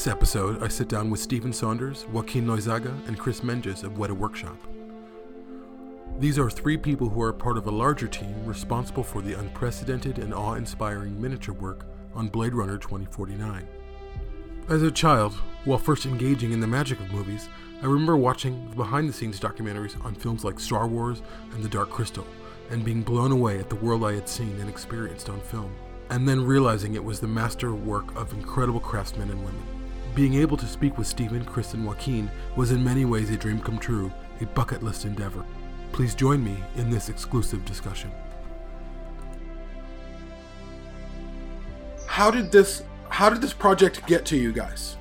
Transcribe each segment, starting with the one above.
This episode, I sit down with Stephen Saunders, Joaquin Loizaga, and Chris Menges of Weta Workshop. These are three people who are part of a larger team responsible for the unprecedented and awe inspiring miniature work on Blade Runner 2049. As a child, while first engaging in the magic of movies, I remember watching behind the scenes documentaries on films like Star Wars and The Dark Crystal, and being blown away at the world I had seen and experienced on film, and then realizing it was the master work of incredible craftsmen and women. Being able to speak with Stephen, Chris, and Joaquin was in many ways a dream come true, a bucket list endeavor. Please join me in this exclusive discussion. How did this how did this project get to you guys?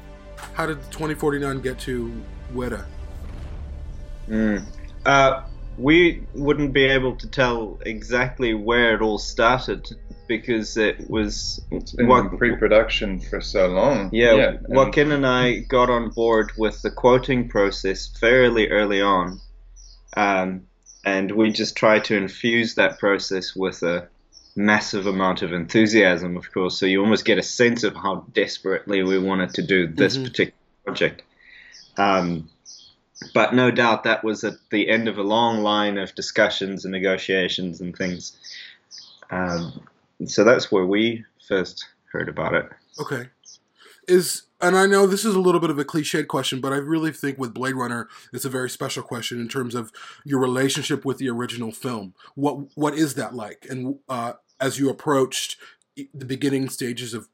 How did 2049 get to Weta? Mm. Uh, we wouldn't be able to tell exactly where it all started because it was it's been what, in pre-production for so long. Yeah, yeah Joaquin and I got on board with the quoting process fairly early on, um, and we just tried to infuse that process with a massive amount of enthusiasm, of course. So you almost get a sense of how desperately we wanted to do this mm-hmm. particular project. Um, but no doubt that was at the end of a long line of discussions and negotiations and things. Um, so that's where we first heard about it. Okay. Is and I know this is a little bit of a cliched question, but I really think with Blade Runner, it's a very special question in terms of your relationship with the original film. What what is that like? And uh, as you approached the beginning stages of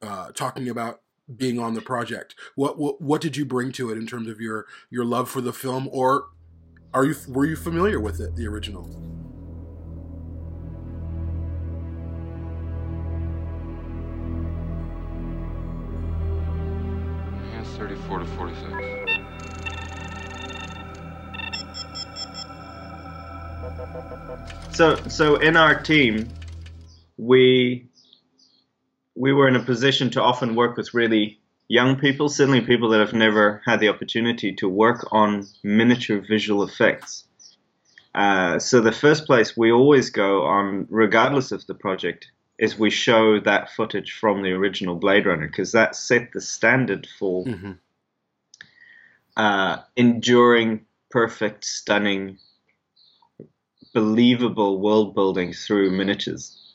uh, talking about being on the project, what, what what did you bring to it in terms of your your love for the film, or are you were you familiar with it, the original? 34 to 46. So, so in our team, we we were in a position to often work with really young people, certainly people that have never had the opportunity to work on miniature visual effects. Uh, so the first place we always go on, regardless of the project, is we show that footage from the original Blade Runner because that set the standard for mm-hmm. uh, enduring, perfect, stunning, believable world building through miniatures.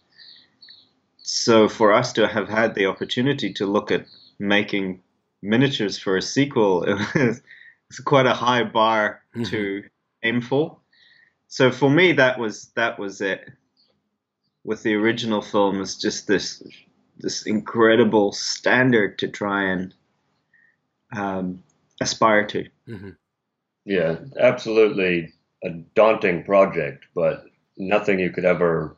So for us to have had the opportunity to look at making miniatures for a sequel, it was, it's quite a high bar mm-hmm. to aim for. So for me, that was that was it with the original film is just this this incredible standard to try and um, aspire to. Mm-hmm. Yeah, absolutely a daunting project, but nothing you could ever,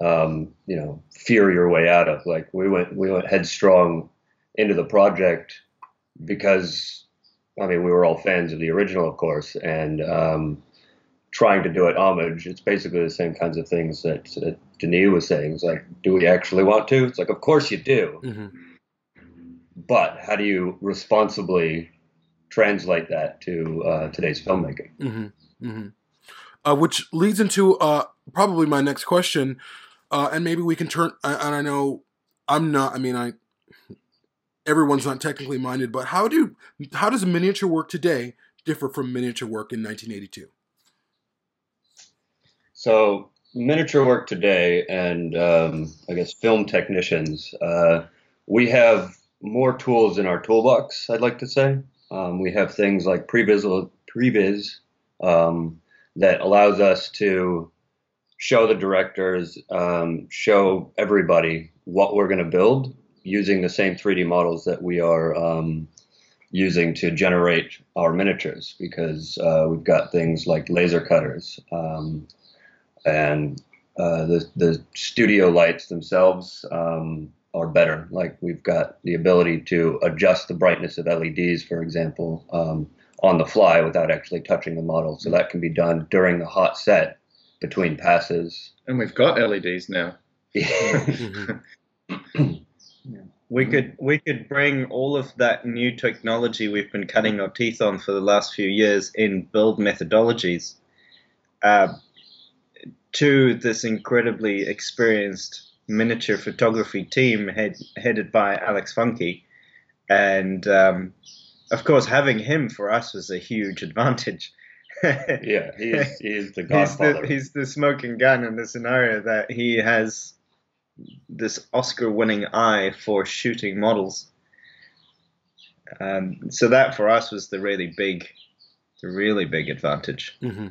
um, you know, fear your way out of. Like we went, we went headstrong into the project because, I mean, we were all fans of the original, of course, and um, trying to do it homage. It's basically the same kinds of things that, that Denis was saying. It's like, do we actually want to? It's like, of course you do. Mm-hmm. But how do you responsibly translate that to uh, today's filmmaking? Mm-hmm. Mm-hmm. Uh, which leads into uh, probably my next question, uh, and maybe we can turn. And I know I'm not. I mean, I everyone's not technically minded, but how do how does miniature work today differ from miniature work in 1982? So miniature work today, and um, I guess film technicians, uh, we have more tools in our toolbox. I'd like to say um, we have things like previs, previs um, that allows us to show the directors, um, show everybody what we're going to build using the same 3D models that we are um, using to generate our miniatures because uh, we've got things like laser cutters, um, and uh, the the studio lights themselves um, are better. Like we've got the ability to adjust the brightness of LEDs, for example, um, on the fly without actually touching the model. So that can be done during the hot set between passes. And we've got LEDs now. we could we could bring all of that new technology we've been cutting our teeth on for the last few years in build methodologies. Uh, to this incredibly experienced miniature photography team head, headed by Alex Funke. and um, of course, having him for us was a huge advantage. Yeah, he is, he is the he's godfather. the he's the smoking gun in the scenario that he has this Oscar-winning eye for shooting models. Um, so that for us was the really big, the really big advantage. hmm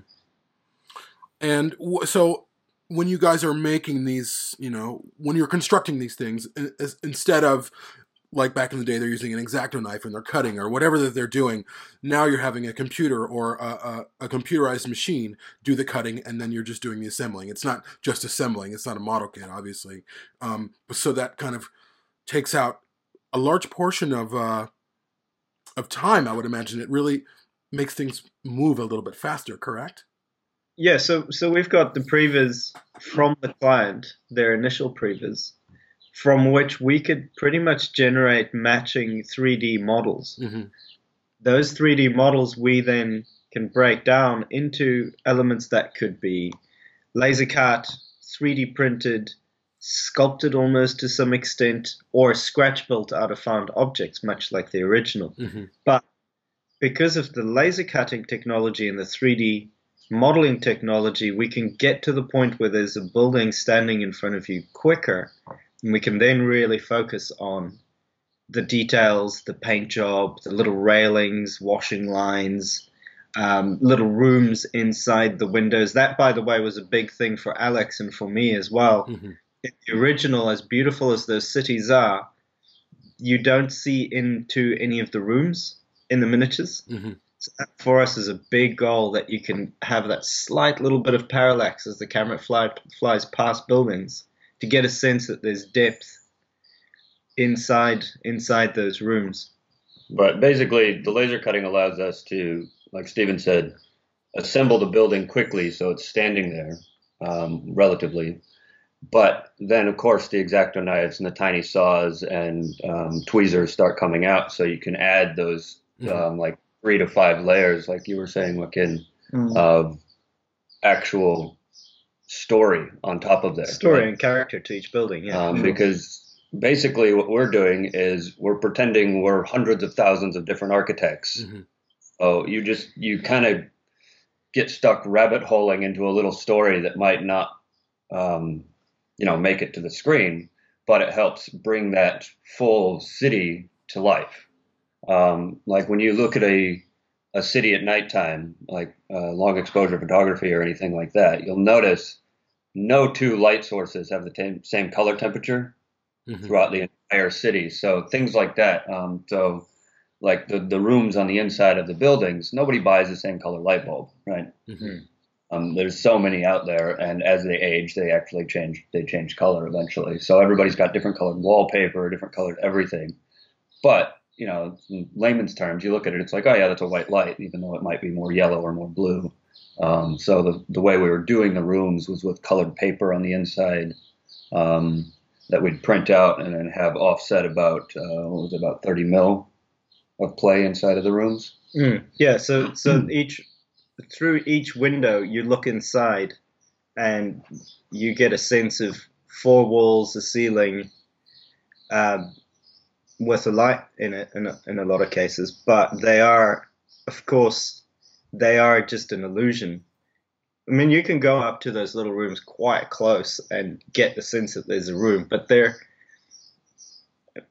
And w- so when you guys are making these, you know, when you're constructing these things, in- as- instead of like back in the day, they're using an exacto knife and they're cutting or whatever that they're doing. Now you're having a computer or a, a, a computerized machine do the cutting, and then you're just doing the assembling. It's not just assembling. It's not a model kit, obviously. Um, so that kind of takes out a large portion of uh, of time. I would imagine it really makes things move a little bit faster. Correct? Yeah, so so we've got the previs from the client, their initial previs, from which we could pretty much generate matching 3D models. Mm-hmm. Those 3D models we then can break down into elements that could be laser cut, 3D printed, sculpted almost to some extent, or scratch built out of found objects, much like the original. Mm-hmm. But because of the laser cutting technology and the 3D modeling technology, we can get to the point where there's a building standing in front of you quicker. And we can then really focus on the details, the paint job, the little railings, washing lines, um, little rooms inside the windows. That, by the way, was a big thing for Alex and for me as well. Mm-hmm. In the original, as beautiful as those cities are, you don't see into any of the rooms in the miniatures. Mm-hmm. So that for us is a big goal that you can have that slight little bit of parallax as the camera fly, flies past buildings to get a sense that there's depth inside inside those rooms. But basically, the laser cutting allows us to, like Steven said, assemble the building quickly so it's standing there um, relatively. But then, of course, the exacto knives and the tiny saws and um, tweezers start coming out, so you can add those um, like three to five layers, like you were saying, Joaquin, Mm. of actual story on top of there. Story Like, and character to each building, yeah. um, because basically what we're doing is we're pretending we're hundreds of thousands of different architects. Mhm. Oh, you just you kind of get stuck rabbit holing into a little story that might not, um, you know, make it to the screen, but it helps bring that full city to life. Um, like when you look at a a city at nighttime, like uh, long exposure photography or anything like that, you'll notice no two light sources have the same same color temperature Mhm. throughout the entire city. So things like that. Um, so like the, the rooms on the inside of the buildings, nobody buys the same color light bulb, right? Mhm. Um, there's so many out there, and as they age, they actually change. They change color eventually. So everybody's got different colored wallpaper, different colored everything. But you know, in layman's terms, you look at it, it's like, oh yeah, that's a white light, even though it might be more yellow or more blue. Um, so the the way we were doing the rooms was with colored paper on the inside um, that we'd print out and then have offset about uh, what was it, about 30 mil of play inside of the rooms. Mm, yeah, so so each through each window you look inside and you get a sense of four walls, a ceiling, um, with a light in it in a, in a lot of cases, but they are, of course, they are just an illusion. I mean, you can go up to those little rooms quite close and get the sense that there's a room, but they're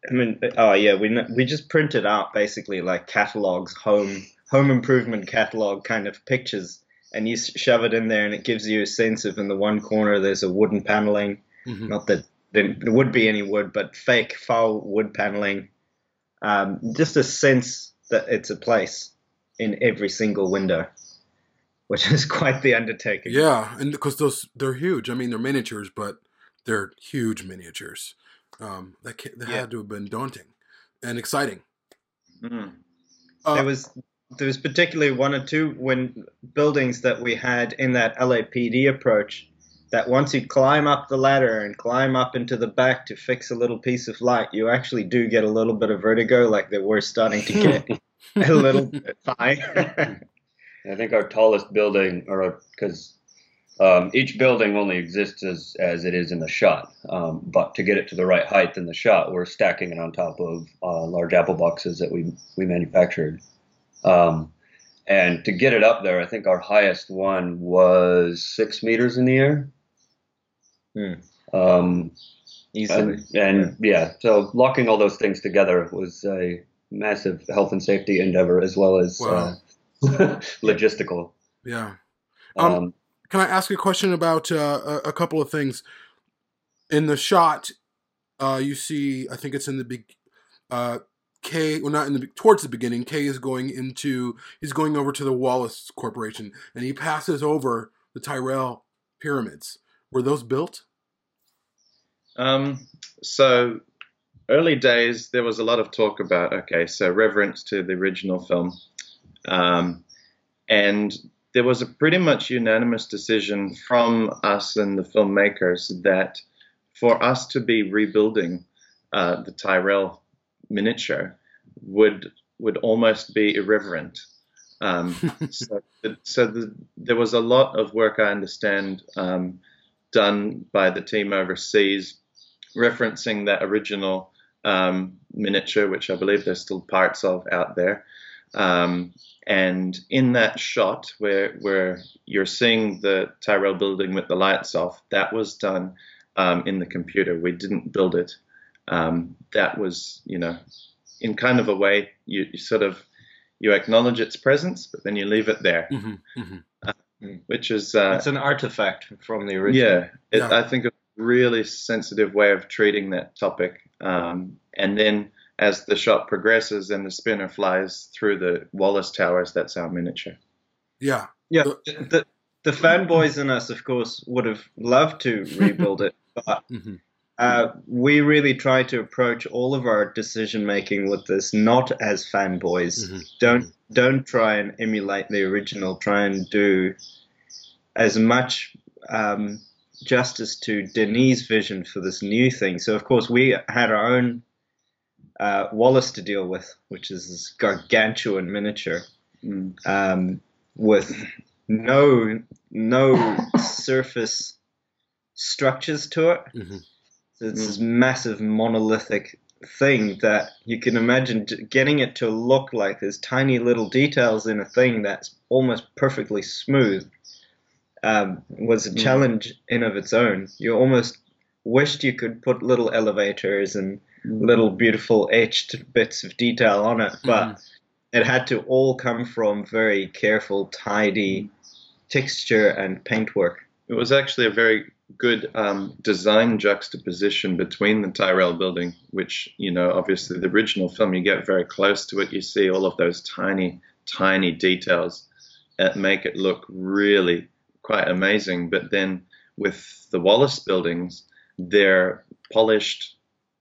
I mean, oh yeah, we we just printed out basically like catalogs, home home improvement catalog kind of pictures, and you shove it in there, and it gives you a sense of in the one corner there's a wooden paneling. Mhm. Not that there there would be any wood, but fake foul wood paneling. Um, just a sense that it's a place in every single window, which is quite the undertaking. Yeah, and because those they're huge. I mean, they're miniatures, but they're huge miniatures. Um, that that Yeah. had to have been daunting and exciting. Mm. Uh, there was there was particularly one or two when buildings that we had in that LAPD approach that once you climb up the ladder and climb up into the back to fix a little piece of light, you actually do get a little bit of vertigo, like they were starting to get a little bit high. I think our tallest building, or because Um, each building only exists as, as it is in the shot, um, but to get it to the right height in the shot, we're stacking it on top of uh, large apple boxes that we we manufactured. Um, and to get it up there, I think our highest one was six meters in the air. Hmm. Um, Easily. and, and yeah, so locking all those things together was a massive health and safety endeavor as well as Wow. uh, logistical. Yeah. Um, Um, Can I ask a question about uh, a, couple of things? In the shot, uh, you see, I think it's in the big, uh, K, well, not in the towards the beginning. K is going into, he's going over to the Wallace Corporation, and he passes over the Tyrell pyramids. Were those built? Um, so early days, there was a lot of talk about okay, so reverence to the original film, um, and there was a pretty much unanimous decision from us and the filmmakers that for us to be rebuilding uh, the Tyrell miniature would would almost be irreverent. Um, so so the, there was a lot of work, I understand, um, done by the team overseas, referencing that original um, miniature, which I believe there's still parts of out there. Um, and in that shot where where you're seeing the Tyrell building with the lights off, that was done um, in the computer. We didn't build it. Um, that was, you know, in kind of a way, you, you sort of you acknowledge its presence, but then you leave it there, Mm-hmm, mm-hmm. which is uh, It's an artifact from the original. yeah, it, Yeah. I think a really sensitive way of treating that topic. Um, and then as the shot progresses and the spinner flies through the Wallace Towers, that's our miniature. Yeah. Yeah, the the fanboys in us, of course, would have loved to rebuild it, but hmm uh, we really try to approach all of our decision making with this not as fanboys. Mhm. Don't don't try and emulate the original. Try and do as much um, justice to Denis' vision for this new thing. So, of course, we had our own uh, Wallace to deal with, which is this gargantuan miniature Mm. um, with no no surface structures to it. Mhm. So it's this massive monolithic thing that you can imagine getting it to look like there's tiny little details in a thing that's almost perfectly smooth. Um, was a Mm. challenge in of its own. You almost wished you could put little elevators and little beautiful etched bits of detail on it, but it had to all come from very careful, tidy texture and paintwork. It was actually a very good um, design juxtaposition between the Tyrell building, which, you know, obviously the original film, you get very close to it, you see all of those tiny, tiny details that make it look really quite amazing. But then with the Wallace buildings, they're polished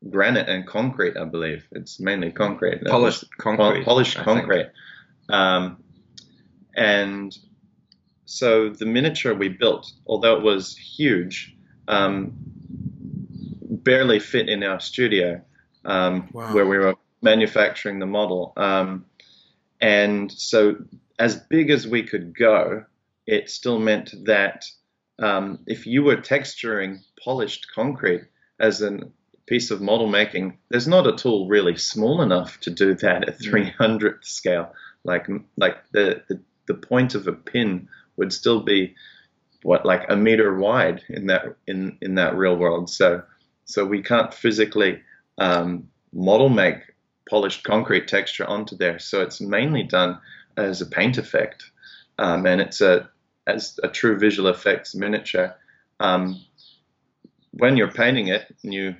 granite and concrete, I believe. It's mainly concrete. Polished Pol- concrete. polished concrete. Um, and so the miniature we built, although it was huge, um, barely fit in our studio um, Wow. where we were manufacturing the model. Um, and so, as big as we could go, it still meant that um, if you were texturing polished concrete as a piece of model making, there's not a tool really small enough to do that at 300th scale. Like like the, the the point of a pin would still be what like a meter wide in that in in that real world. So so we can't physically um, model make polished concrete texture onto there. So it's mainly done as a paint effect, um, and it's a as a true visual effects miniature. Um, when you're painting it, and you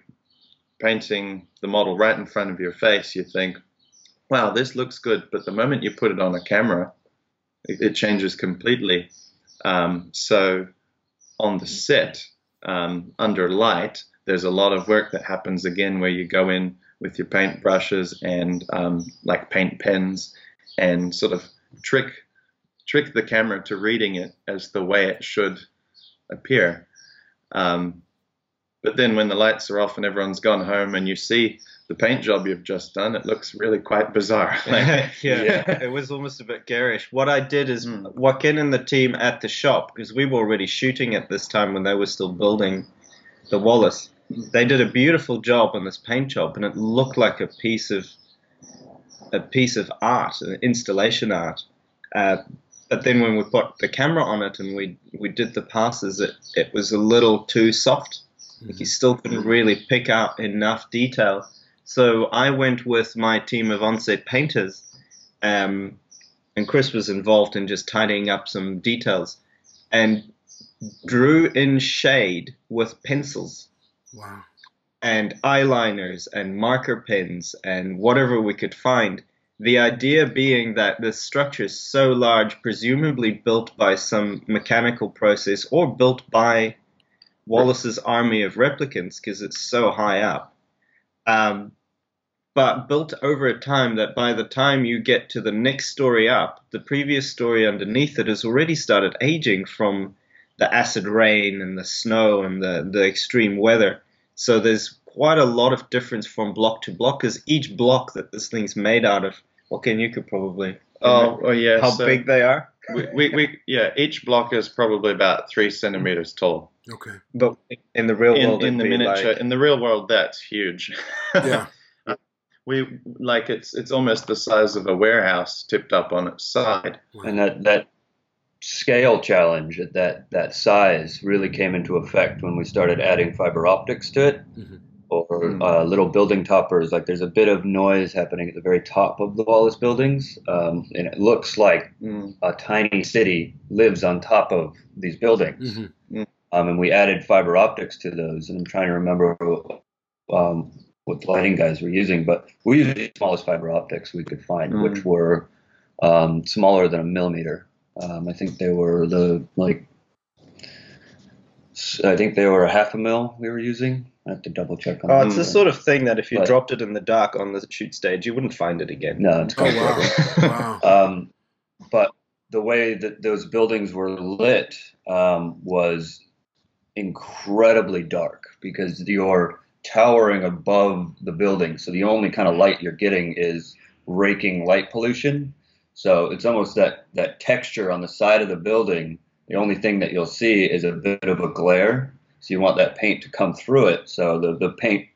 painting the model right in front of your face, you think, "Wow, this looks good." But the moment you put it on a camera, it, it changes completely. Um, so on the set, um, under light, there's a lot of work that happens again where you go in with your paint brushes and um, like paint pens and sort of trick trick the camera to reading it as the way it should appear. Um, but then when the lights are off and everyone's gone home and you see the paint job you've just done, it looks really quite bizarre. yeah, Yeah. it was almost a bit garish. What I did is Mm. Joaquin and the team at the shop, because we were already shooting at this time when they were still building the Wallace. They did a beautiful job on this paint job, and it looked like a piece of a piece of art, an installation art. Uh, but then when we put the camera on it and we we did the passes, it it was a little too soft. Like you still couldn't really pick out enough detail. So I went with my team of on-set painters, um, and Chris was involved in just tidying up some details, and drew in shade with pencils Wow. and eyeliners and marker pens and whatever we could find. The idea being that this structure is so large, presumably built by some mechanical process or built by Wallace's army of replicants because it's so high up. Um, but built over a time that by the time you get to the next story up, the previous story underneath it has already started aging from the acid rain and the snow and the, the extreme weather. So there's quite a lot of difference from block to block because each block that this thing's made out of, well, Ken, you could probably. Oh, oh yeah. how so big they are. we, we, we, yeah, each block is probably about three centimeters tall. Okay. But in the real In, world, in the miniature, like- in the real world, that's huge. Yeah. we like it's it's almost the size of a warehouse tipped up on its side. And that that scale challenge at that that size really came into effect when we started adding fiber optics to it, Mhm. Or Mm. uh, little building toppers. Like there's a bit of noise happening at the very top of the Wallace buildings, um, and it looks like Mm. a tiny city lives on top of these buildings. Mhm. Um, and we added fiber optics to those. And I'm trying to remember um, what lighting guys were using, but we used the smallest fiber optics we could find, Mm. which were um, smaller than a millimeter. Um, I think they were the like. S- I think they were a half a mil we were using. I have to double check on Oh, that. it's the sort of thing that if you But- dropped it in the dark on the shoot stage, you wouldn't find it again. No, it's Oh quite wow. wow. Um, but the way that those buildings were lit um, was incredibly dark because you're towering above the building. So the only kind of light you're getting is raking light pollution. So it's almost that, that texture on the side of the building. The only thing that you'll see is a bit of a glare. So you want that paint to come through it. So the, the paint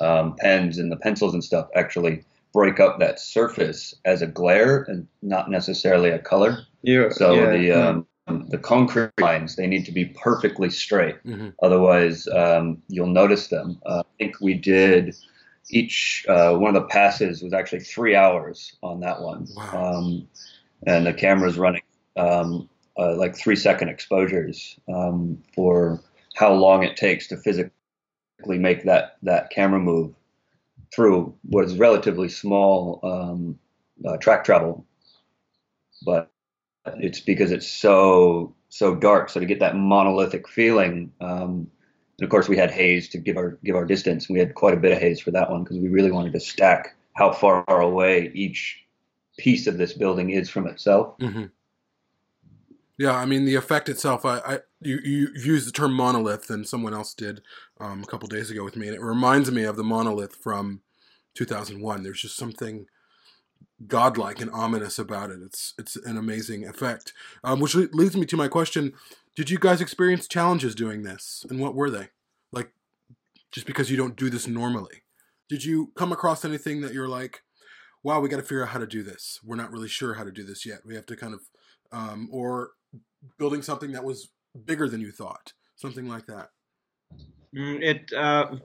um, pens and the pencils and stuff actually break up that surface as a glare and not necessarily a color. You, So yeah, the um, the concrete lines they need to be perfectly straight. Mhm. Otherwise, um, you'll notice them. Uh, I think we did each uh, one of the passes was actually three hours on that one, Wow. um, and the camera's running um, uh, like three second exposures um, for how long it takes to physically make that that camera move through what is relatively small um, uh, track travel, but it's because it's so so dark. So to get that monolithic feeling, um, and of course we had haze to give our give our distance. We had quite a bit of haze for that one because we really wanted to stack how far away each piece of this building is from itself. hmm Yeah, I mean the effect itself. I, I you you used the term monolith, and someone else did um, a couple days ago with me, and it reminds me of the monolith from 2001. There's just something godlike and ominous about it. It's it's an amazing effect. Um, which leads me to my question: Did you guys experience challenges doing this, and what were they? Like, just because you don't do this normally, did you come across anything that you're like, "Wow, we got to figure out how to do this. We're not really sure how to do this yet. We have to kind of," um, or building something that was bigger than you thought, something like that. Mm, It uh,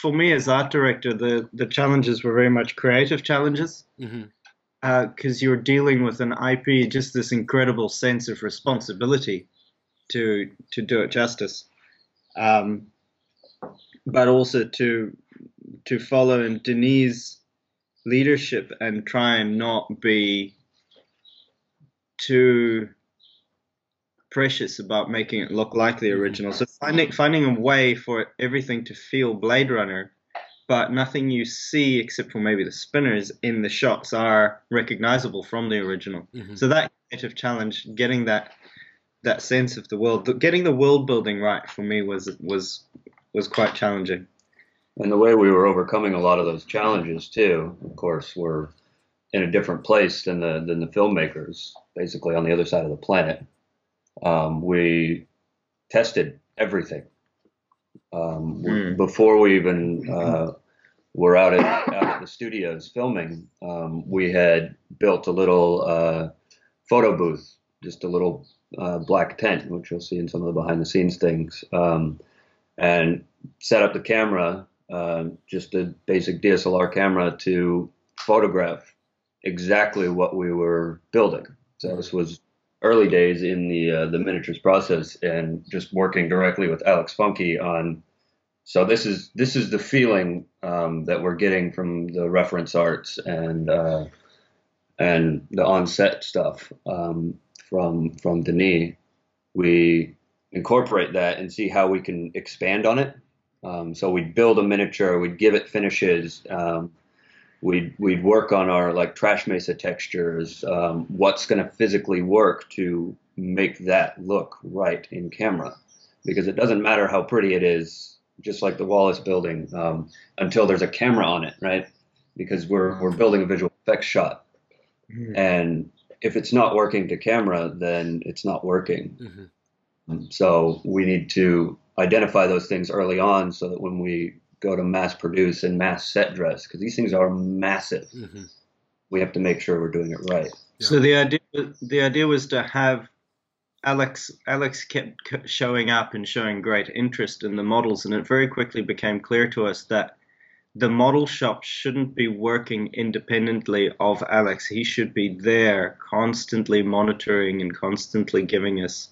for me as art director, the the challenges were very much creative challenges. Because you're dealing with an IP, just this incredible sense of responsibility to to do it justice, um, but also to to follow in Denis's leadership and try and not be too precious about making it look like the original. So finding finding a way for everything to feel Blade Runner, but nothing you see except for maybe the spinners in the shots are recognizable from the original. hmm So that creative challenge, getting that that sense of the world, getting the world building right for me was was was quite challenging. and the way we were overcoming a lot of those challenges too. Of course, we're in a different place than the than the filmmakers, basically on the other side of the planet. Um, we tested everything um, Mm. before we even uh, were out at, out at the studios filming. Um, we had built a little uh, photo booth, just a little uh, black tent, which you'll see in some of the behind the scenes things, um, and set up the camera, uh, just a basic DSLR camera to photograph exactly what we were building. So this was early days in the uh, the miniatures process, and just working directly with Alex Funke on. So this is this is the feeling um, that we're getting from the reference arts and uh, and the on-set stuff um, from from Denis. We incorporate that and see how we can expand on it. Um, so we'd build a miniature, we'd give it finishes, um, we'd we'd work on our like trash mesa textures, um, what's going to physically work to make that look right in camera, because it doesn't matter how pretty it is, just like the Wallace building, um, until there's a camera on it, right? Because we're we're building a visual effects shot, and if it's not working to camera, then it's not working. Mhm. Um, So we need to identify those things early on so that when we go to mass produce and mass set dress, because these things are massive, Mhm. we have to make sure we're doing it right. So the idea the idea was to have Alex Alex kept showing up and showing great interest in the models, and it very quickly became clear to us that the model shop shouldn't be working independently of Alex. He should be there, constantly monitoring and constantly giving us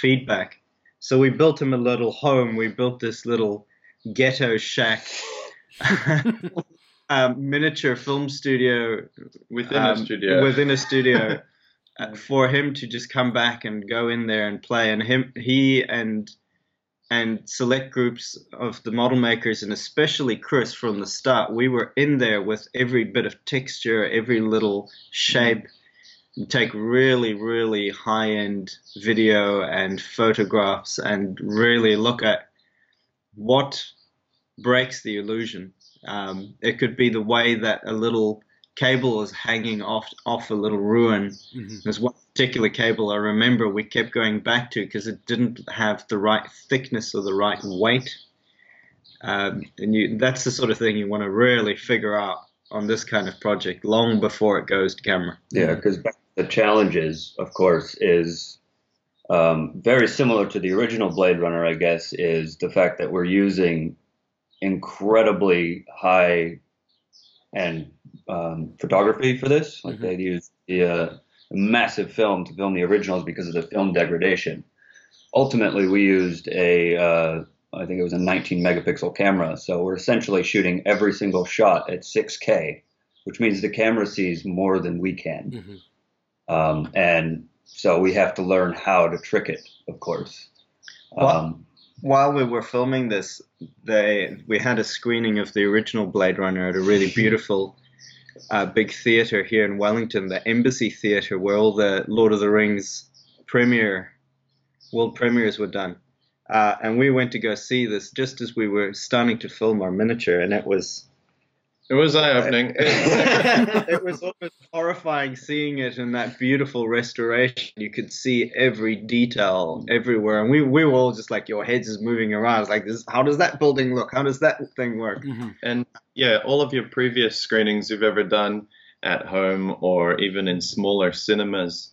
feedback. So we built him a little home. We built this little ghetto shack. um, miniature film studio Within um, a studio. within a studio uh, for him to just come back and go in there and play and him he and and select groups of the model makers and especially Chris from the start we were in there with every bit of texture every little shape and take really really high end video and photographs and really look at what breaks the illusion um, it could be the way that a little cable is hanging off off a little ruin. Mhm. There's one particular cable I remember we kept going back to because it didn't have the right thickness or the right weight. Um, and you, that's the sort of thing you want to really figure out on this kind of project long before it goes to camera. Yeah, because the challenges, of course, is um, very similar to the original Blade Runner, I guess, is the fact that we're using incredibly high end um, photography for this. Like Mhm. they used the uh, massive film to film the originals because of the film degradation. Ultimately, we used a, uh, I think it was a 19 megapixel camera. So we're essentially shooting every single shot at 6K, which means the camera sees more than we can. Mhm. Um, and so we have to learn how to trick it, of course. Well- Um, While we were filming this, they we had a screening of the original Blade Runner at a really beautiful uh, big theater here in Wellington, the Embassy Theater, where all the Lord of the Rings premiere, world premieres were done. Uh, and we went to go see this just as we were starting to film our miniature, and it was It was eye opening. it was almost horrifying seeing it in that beautiful restoration. You could see every detail everywhere, and we, we were all just like, your heads is moving around. It's like, this, how does that building look? How does that thing work? Mhm. And yeah, all of your previous screenings you've ever done at home or even in smaller cinemas,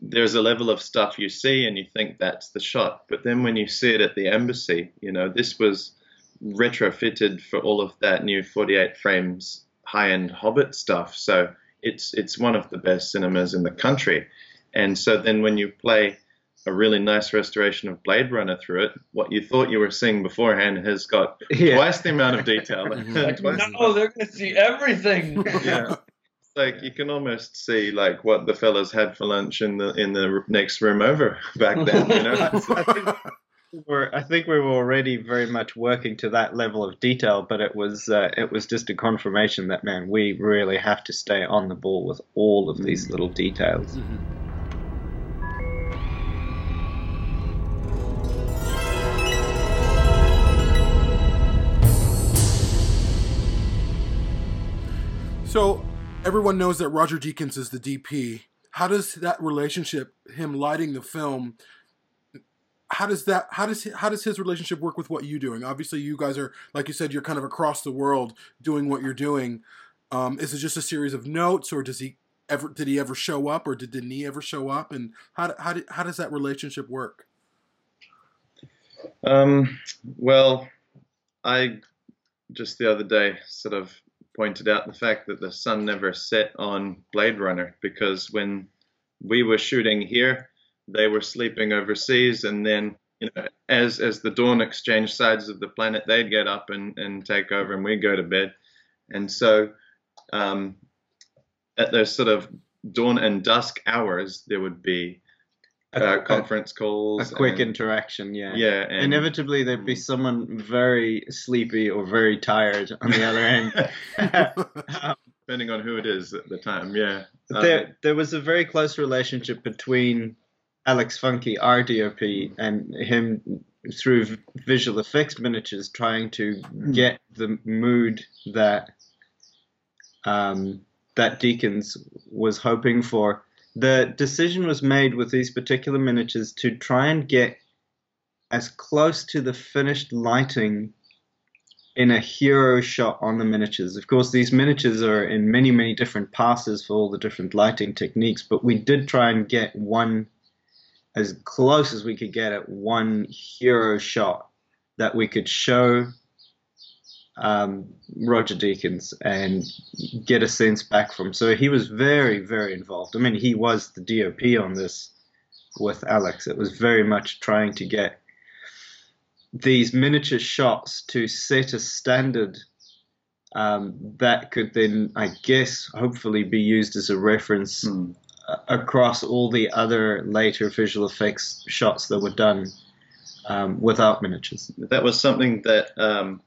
there's a level of stuff you see and you think that's the shot. But then when you see it at the embassy, you know, this was retrofitted for all of that new 48 frames high-end Hobbit stuff. So it's it's one of the best cinemas in the country. And so then when you play a really nice restoration of Blade Runner through it, what you thought you were seeing beforehand has got Yeah. twice the amount of detail. Twice- no, they're going to see everything. yeah. It's Like you can almost see like what the fellas had for lunch in the in the next room over back then. You know, we're, I think we were already very much working to that level of detail, but it was uh, it was just a confirmation that man, we really have to stay on the ball with all of these mm-hmm. little details. Mm-hmm. So everyone knows that Roger Deakins is the DP. How does that relationship, him lighting the film, how does that how does how does his relationship work with what you're doing? Obviously, you guys are like you said, you're kind of across the world doing what you're doing. Um, is it just a series of notes, or does he ever did he ever show up, or did Denis ever show up, and how how how does that relationship work? Um, well, I just the other day sort of pointed out the fact that the sun never set on Blade Runner because when we were shooting here, they were sleeping overseas, and then you know, as as the dawn exchanged sides of the planet, they'd get up and, and take over, and we'd go to bed. And so, um, at those sort of dawn and dusk hours, there would be uh, A- conference calls, a quick and- interaction, yeah. yeah, and, Inevitably, there'd be someone very sleepy or very tired on the other end. depending on who it is at the time, yeah. Um, there, there was a very close relationship between Alex Funke, our DOP, and him through visual effects miniatures, trying to get the mood that um, that Deakins was hoping for. The decision was made with these particular miniatures to try and get as close to the finished lighting in a hero shot on the miniatures. Of course, these miniatures are in many, many different passes for all the different lighting techniques, but we did try and get one as close as we could get at one hero shot that we could show um, Roger Deakins and get a sense back from. So he was very, very involved. I mean, he was the DOP on this with Alex. It was very much trying to get these miniature shots to set a standard um, that could then, I guess, hopefully be used as a reference hmm. Across all the other later visual effects shots that were done um, without miniatures. that was something that um,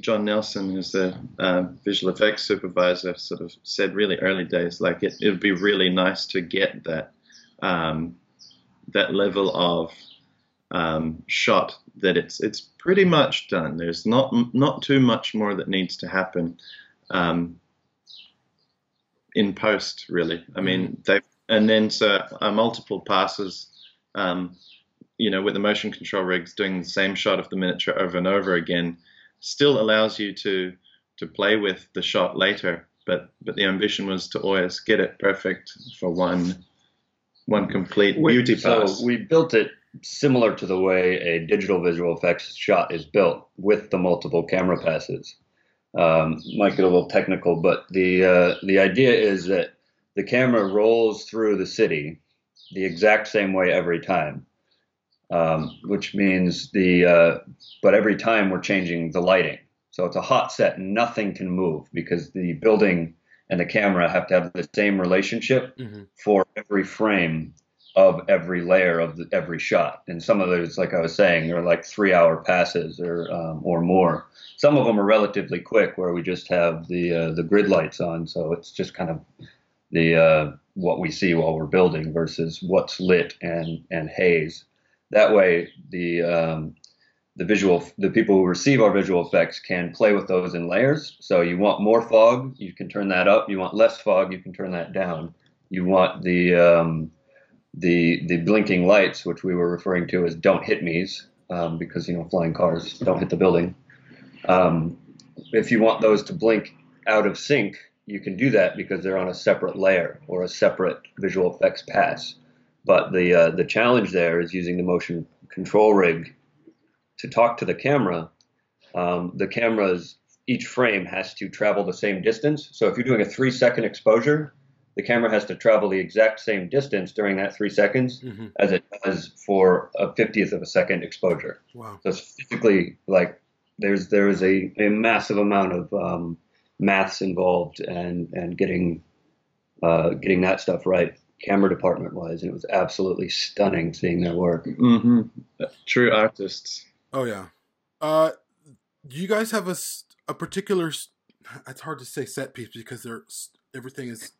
John Nelson, who's the um, visual effects supervisor, sort of said really early days. Like it, it would be really nice to get that um, that level of um, shot that it's it's pretty much done. There's not not too much more that needs to happen um, in post, really. I mean, they and then so uh, multiple passes. Um, you know, with the motion control rigs doing the same shot of the miniature over and over again, still allows you to to play with the shot later. But but the ambition was to always get it perfect for one one complete We- beauty so pass. we built it similar to the way a digital visual effects shot is built with the multiple camera passes. Um, might get a little technical, but the uh, the idea is that the camera rolls through the city the exact same way every time, um, which means the uh, but every time we're changing the lighting. So it's a hot set, nothing can move because the building and the camera have to have the same relationship Mm-hmm. for every frame of every layer of the, every shot. And some of those, like I was saying, are like three-hour passes or um, or more. Some of them are relatively quick, where we just have the uh, the grid lights on, so it's just kind of the uh, what we see while we're building versus what's lit and and haze. That way, the um, the visual the people who receive our visual effects can play with those in layers. So you want more fog, you can turn that up. You want less fog, you can turn that down. You want the um, the the blinking lights, which we were referring to as "don't hit me's," um, because you know flying cars don't hit the building. Um, if you want those to blink out of sync, you can do that because they're on a separate layer or a separate visual effects pass. But the uh, the challenge there is using the motion control rig to talk to the camera. Um, the camera's each frame has to travel the same distance. So if you're doing a three second exposure, the camera has to travel the exact same distance during that three seconds Mm-hmm. as it does for a fiftieth of a second exposure. Wow. So it's physically like there's there is a, a massive amount of um, maths involved and and getting uh, getting that stuff right camera department wise. And it was absolutely stunning seeing their work. hmm True artists. Oh yeah. Uh, do you guys have a a particular? It's hard to say set piece because they're everything is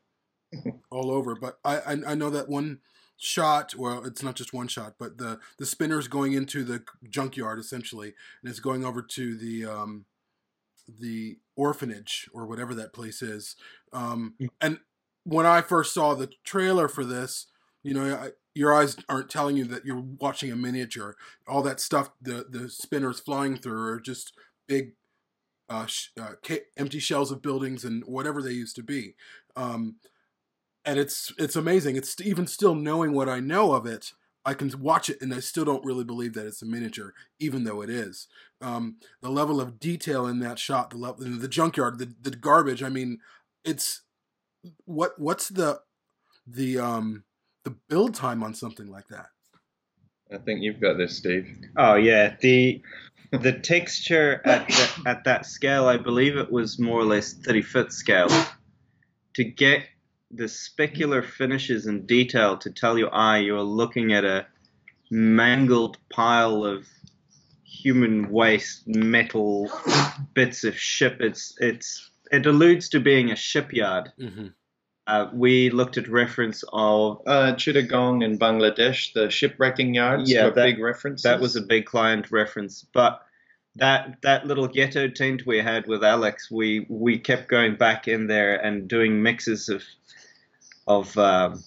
all over. But I, I I know that one shot. Well, it's not just one shot, but the the spinner's going into the junkyard essentially, and it's going over to the um the orphanage or whatever that place is. Um, and when I first saw the trailer for this, you know, I, your eyes aren't telling you that you're watching a miniature. All that stuff, the the spinners flying through are just big, uh, sh- uh, empty shells of buildings and whatever they used to be. Um, and it's it's amazing. It's even still knowing what I know of it. I can watch it and I still don't really believe that it's a miniature, even though it is. Um, the level of detail in that shot, the level, the junkyard, the, the garbage. I mean, it's what what's the the um the build time on something like that? I think you've got this, Steve. Oh yeah, the the texture at the, at that scale, I believe it was more or less thirty foot scale. To get the specular finishes and detail to tell your eye you're looking at a mangled pile of human waste, metal bits of ship. It's it's it alludes to being a shipyard. Mm-hmm. Uh, we looked at reference of Uh, Chittagong in Bangladesh, the shipwrecking yards Yeah, that- big references. that was a big client reference, but that that little ghetto tent we had with Alex, we we kept going back in there and doing mixes of of um,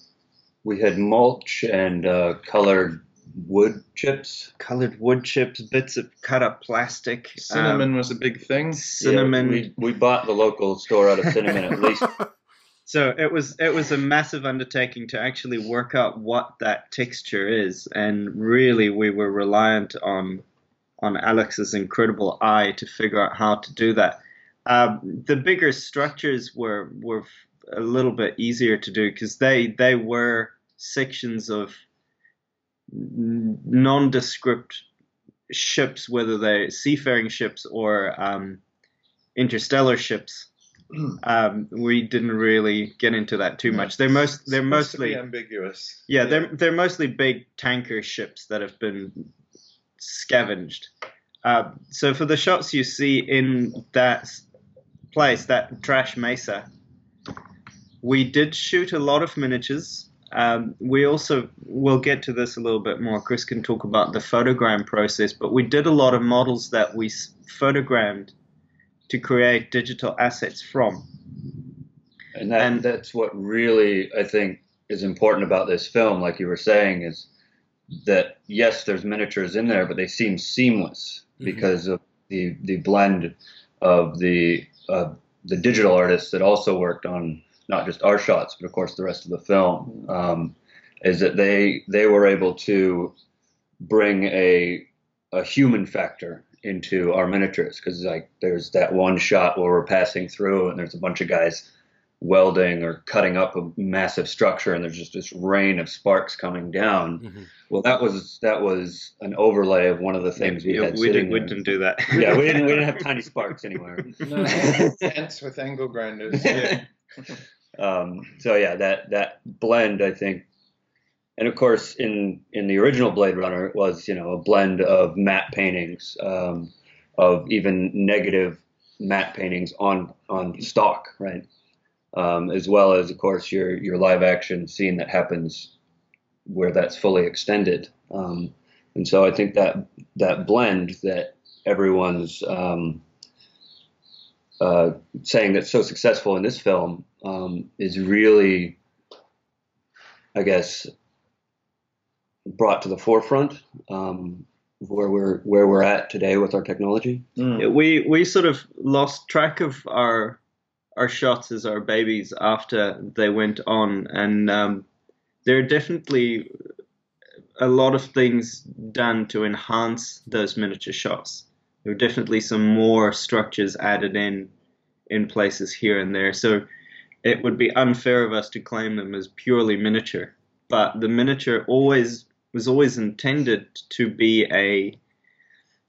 We had mulch and uh, colored wood chips. colored wood chips, bits of cut up plastic, um, cinnamon was a big thing. cinnamon. Yeah, we, we bought the local store out of cinnamon at least. So it was it was a massive undertaking to actually work out what that texture is, and really we were reliant on on Alex's incredible eye to figure out how to do that. Um, the bigger structures were were a little bit easier to do because they they were sections of nondescript ships, whether they're seafaring ships or um, interstellar ships um, we didn't really get into that too much. They're most they're mostly ambiguous. yeah they're they're mostly big tanker ships that have been scavenged. Uh, so for the shots you see in that place, that trash mesa, we did shoot a lot of miniatures. Um, we also will get to this a little bit more. Chris can talk about the photogram process, but we did a lot of models that we photogrammed to create digital assets from. And that, And- that's what really I think is important about this film, like you were saying, is that yes, there's miniatures in there, but they seem seamless Mhm. because of the the blend of the uh, the digital artists that also worked on not just our shots, but of course the rest of the film. Um, is that they they were able to bring a a human factor into our miniatures because like there's that one shot where we're passing through and there's a bunch of guys welding or cutting up a massive structure and there's just this rain of sparks coming down Mhm. well that was that was an overlay of one of the things we had we, sitting did, we there. didn't do that. yeah we didn't we didn't have tiny sparks anywhere No, tents with angle grinders. Yeah. Um, so yeah, that that blend, I think, and of course in in the original Blade Runner, it was you know a blend of matte paintings, um, of even negative matte paintings on on stock, right, um, as well as of course your your live action scene that happens where that's fully extended, um, and so I think that that blend that everyone's um, uh, saying that's so successful in this film um, is really, I guess, brought to the forefront um, of where we're where we're at today with our technology. Mm. We we sort of lost track of our our shots as our babies after they went on, and um, there are definitely a lot of things done to enhance those miniature shots. There were definitely some more structures added in in places here and there. So it would be unfair of us to claim them as purely miniature. But the miniature always was always intended to be a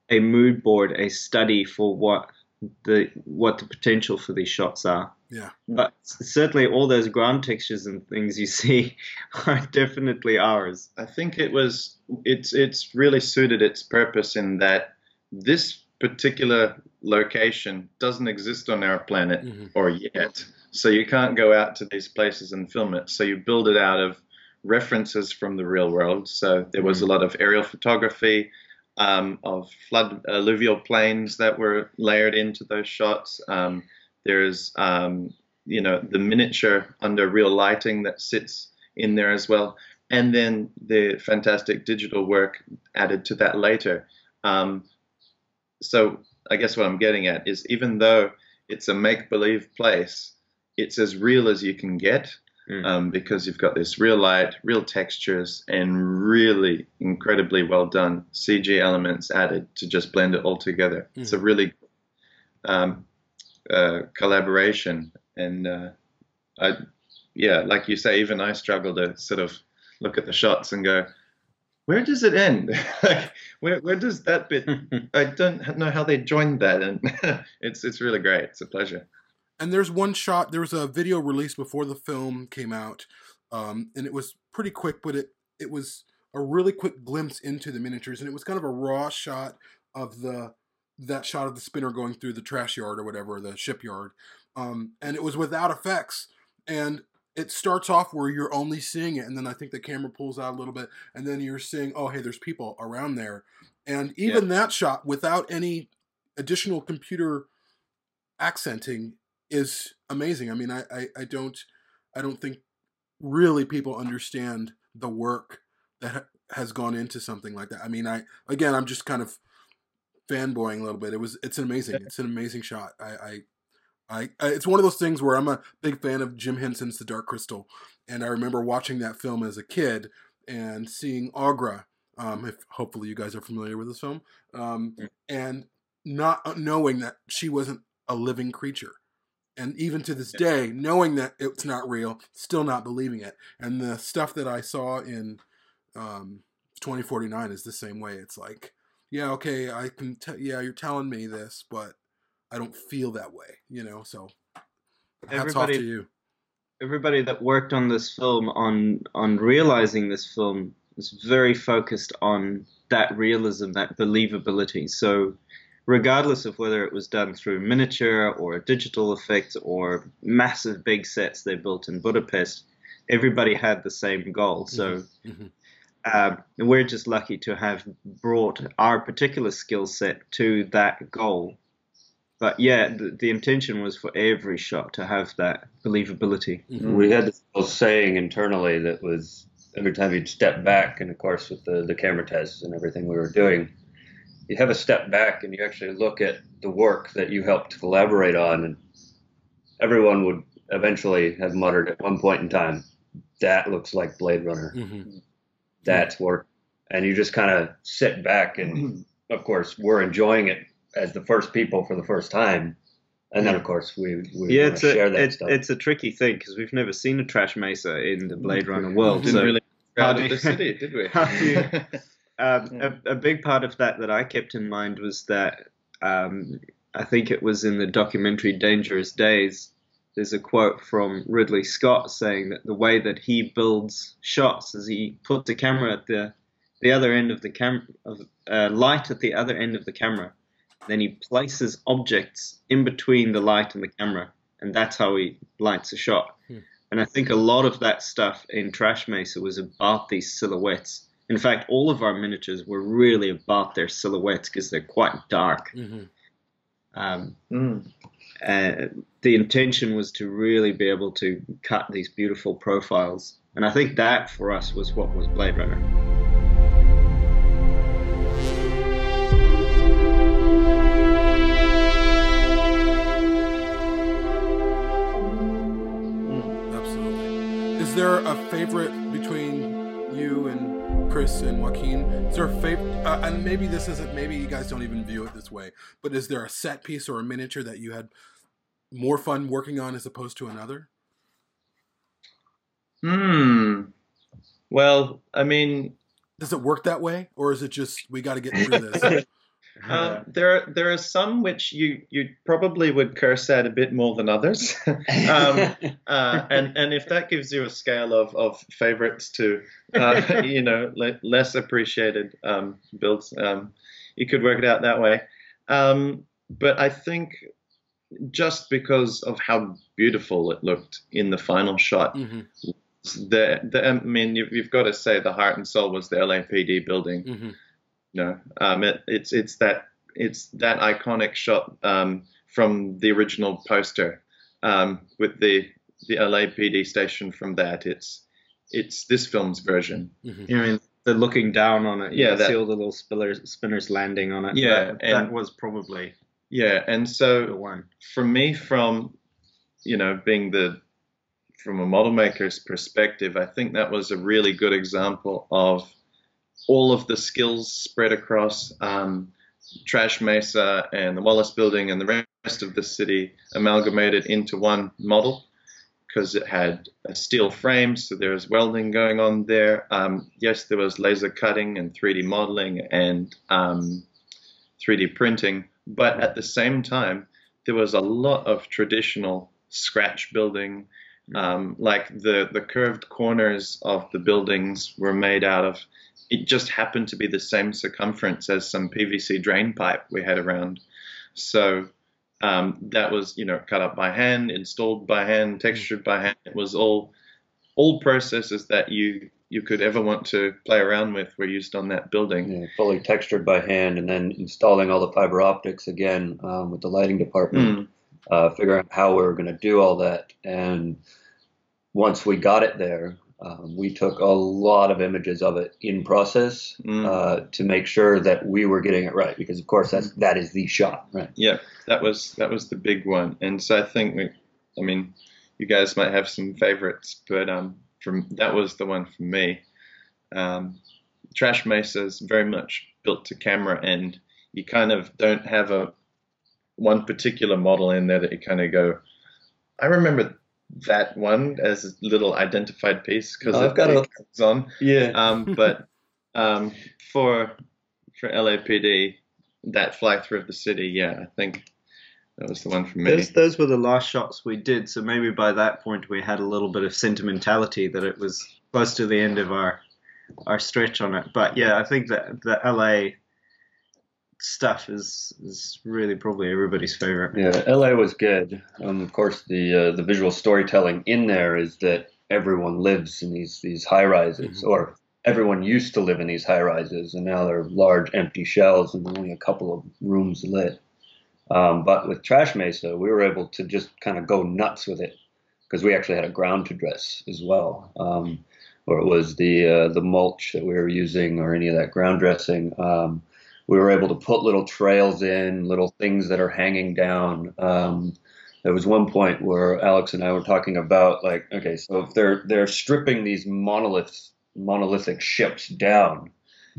a mood board, a study for what the what the potential for these shots are. Yeah. But certainly all those ground textures and things you see are definitely ours. I think it was it's it's really suited its purpose in that this particular location doesn't exist on our planet Mhm. or yet. So you can't go out to these places and film it. So you build it out of references from the real world. So there was a lot of aerial photography, um, of flood alluvial plains that were layered into those shots. Um, there's um, you know the miniature under real lighting that sits in there as well, and then the fantastic digital work added to that later. So I guess what I'm getting at is even though it's a make-believe place, it's as real as you can get. Mm. Um, because you've got this real light, real textures, and really incredibly well done CG elements added to just blend it all together. It's a really um, uh, collaboration, and uh, I, yeah, like you say, even I struggle to sort of look at the shots and go, where does it end? like, where where does that bit? I don't know how they joined that, and it's it's really great. It's a pleasure. And there's one shot. There was a video released before the film came out, um, and it was pretty quick, but it it was a really quick glimpse into the miniatures, and it was kind of a raw shot of the that shot of the spinner going through the trash yard or whatever the shipyard, um, and it was without effects, and it starts off where you're only seeing it, and then I think the camera pulls out a little bit, and then you're seeing, oh hey, there's people around there, and even that shot without any additional computer accenting is amazing. I mean, I, I, I don't I don't think really people understand the work that has gone into something like that. I mean, I again, I'm just kind of fanboying a little bit. It was it's an amazing. It's an amazing shot. I, I I, I it's one of those things where I'm a big fan of Jim Henson's The Dark Crystal, and I remember watching that film as a kid and seeing Aughra. Um, if hopefully you guys are familiar with this film, um, and not knowing that she wasn't a living creature. And even to this day knowing that it's not real still not believing it. And the stuff that i saw in um, 2049 is the same way. It's like yeah okay i can tell yeah you're telling me this but i don't feel that way you know so hats off Everybody- to you everybody that worked on this film on on realizing this film was very focused on that realism, that believability. So regardless of whether it was done through miniature or digital effects or massive big sets they built in Budapest, everybody had the same goal. So Mhm. um, we're just lucky to have brought our particular skill set to that goal. But yeah, the, the intention was for every shot to have that believability. Mhm. We had this little saying internally that was every time you'd step back, and of course with the, the camera tests and everything we were doing, you have a step back and you actually look at the work that you helped collaborate on, and everyone would eventually have muttered at one point in time, "That looks like Blade Runner. Mhm. That's work." And you just kind of sit back, and of course we're enjoying it as the first people for the first time, and then of course we we Yeah, it's a share that it's, stuff. it's a tricky thing because we've never seen a trash mesa in the Blade Runner world. Didn't So really how do you- the city, did we? you- um, Yeah. a, a big part of that that I kept in mind was that um, I think it was in the documentary Dangerous Days. There's a quote from Ridley Scott saying that the way that he builds shots is he puts a camera at the the other end of the cam of uh, light at the other end of the camera. Then he places objects in between the light and the camera, and that's how he lights a shot. And I think a lot of that stuff in Trash Mesa was about these silhouettes. In fact, all of our miniatures were really about their silhouettes because they're quite dark. Mhm. Um, Mm. uh, the intention was to really be able to cut these beautiful profiles. And I think that for us was what was Blade Runner. Is there a favorite between you and Chris and Joaquin? Is there a favorite? Uh, and maybe this isn't. Maybe you guys don't even view it this way. But is there a set piece or a miniature that you had more fun working on as opposed to another? Hmm. Well, I mean, Does it work that way, or is it just we got to get through this? uh, there there are some which you you probably would curse at a bit more than others. um, uh, and and if that gives you a scale of, of favorites to uh, you know le- less appreciated um, builds, um, you could work it out that way. Um, but I think just because of how beautiful it looked in the final shot, hmm the, the I mean you've, you've got to say the heart and soul was the LAPD building. hmm No, um, it, it's it's that it's that iconic shot um, from the original poster um, with the the LAPD station from that. It's it's this film's version. You know, I mean, the looking down on it. You Yeah, can that- see all the little spillers, spinners landing on it. Yeah, that, and- that was probably Yeah, and the so one. for me, from you know being the from a model maker's perspective, I think that was a really good example of all of the skills spread across um, Trash Mesa and the Wallace Building and the rest of the city amalgamated into one model because it had a steel frame, so there was welding going on there. Um, yes, there was laser cutting and 3D modeling and um, 3D printing, but at the same time, there was a lot of traditional scratch building. Um, like the, the curved corners of the buildings were made out of, it just happened to be the same circumference as some PVC drain pipe we had around. So um, that was, you know, cut up by hand, installed by hand, textured by hand. It was all all processes that you you could ever want to play around with were used on that building. Yeah, fully textured by hand, and then installing all the fiber optics again um, with the lighting department. Mm. uh, figuring out how we were going to do all that. And once we got it there, um, we took a lot of images of it in process Mm. uh, to make sure that we were getting it right. Because of course, that's that is the shot, right? Yeah, that was that was the big one, and so I think we, I mean, you guys might have some favorites, but um, from that was the one for me. Um, Trash Mesa is very much built to camera, and you kind of don't have a one particular model in there that you kind of go. I remember that one as a little identified piece because I've got a- it comes on. Yeah. Um, but um, for for LAPD, that fly through of the city, yeah, I think that was the one for me. Those, those were the last shots we did, so maybe by that point we had a little bit of sentimentality that it was close to the end of our our stretch on it. But yeah, I think that the LA stuff is is really probably everybody's favorite. Yeah, LA was good. Um, of course, the uh, the visual storytelling in there is that everyone lives in these these high rises, or everyone used to live in these high rises, and now they're large empty shells and only a couple of rooms lit. Um, but with Trash Mesa, we were able to just kind of go nuts with it because we actually had a ground to dress as well, um, or it was the uh, the mulch that we were using, or any of that ground dressing. Um, we were able to put little trails in, little things that are hanging down. Um, there was one point where Alex and I were talking about like, okay, so if they're they're stripping these monoliths, monolithic ships down,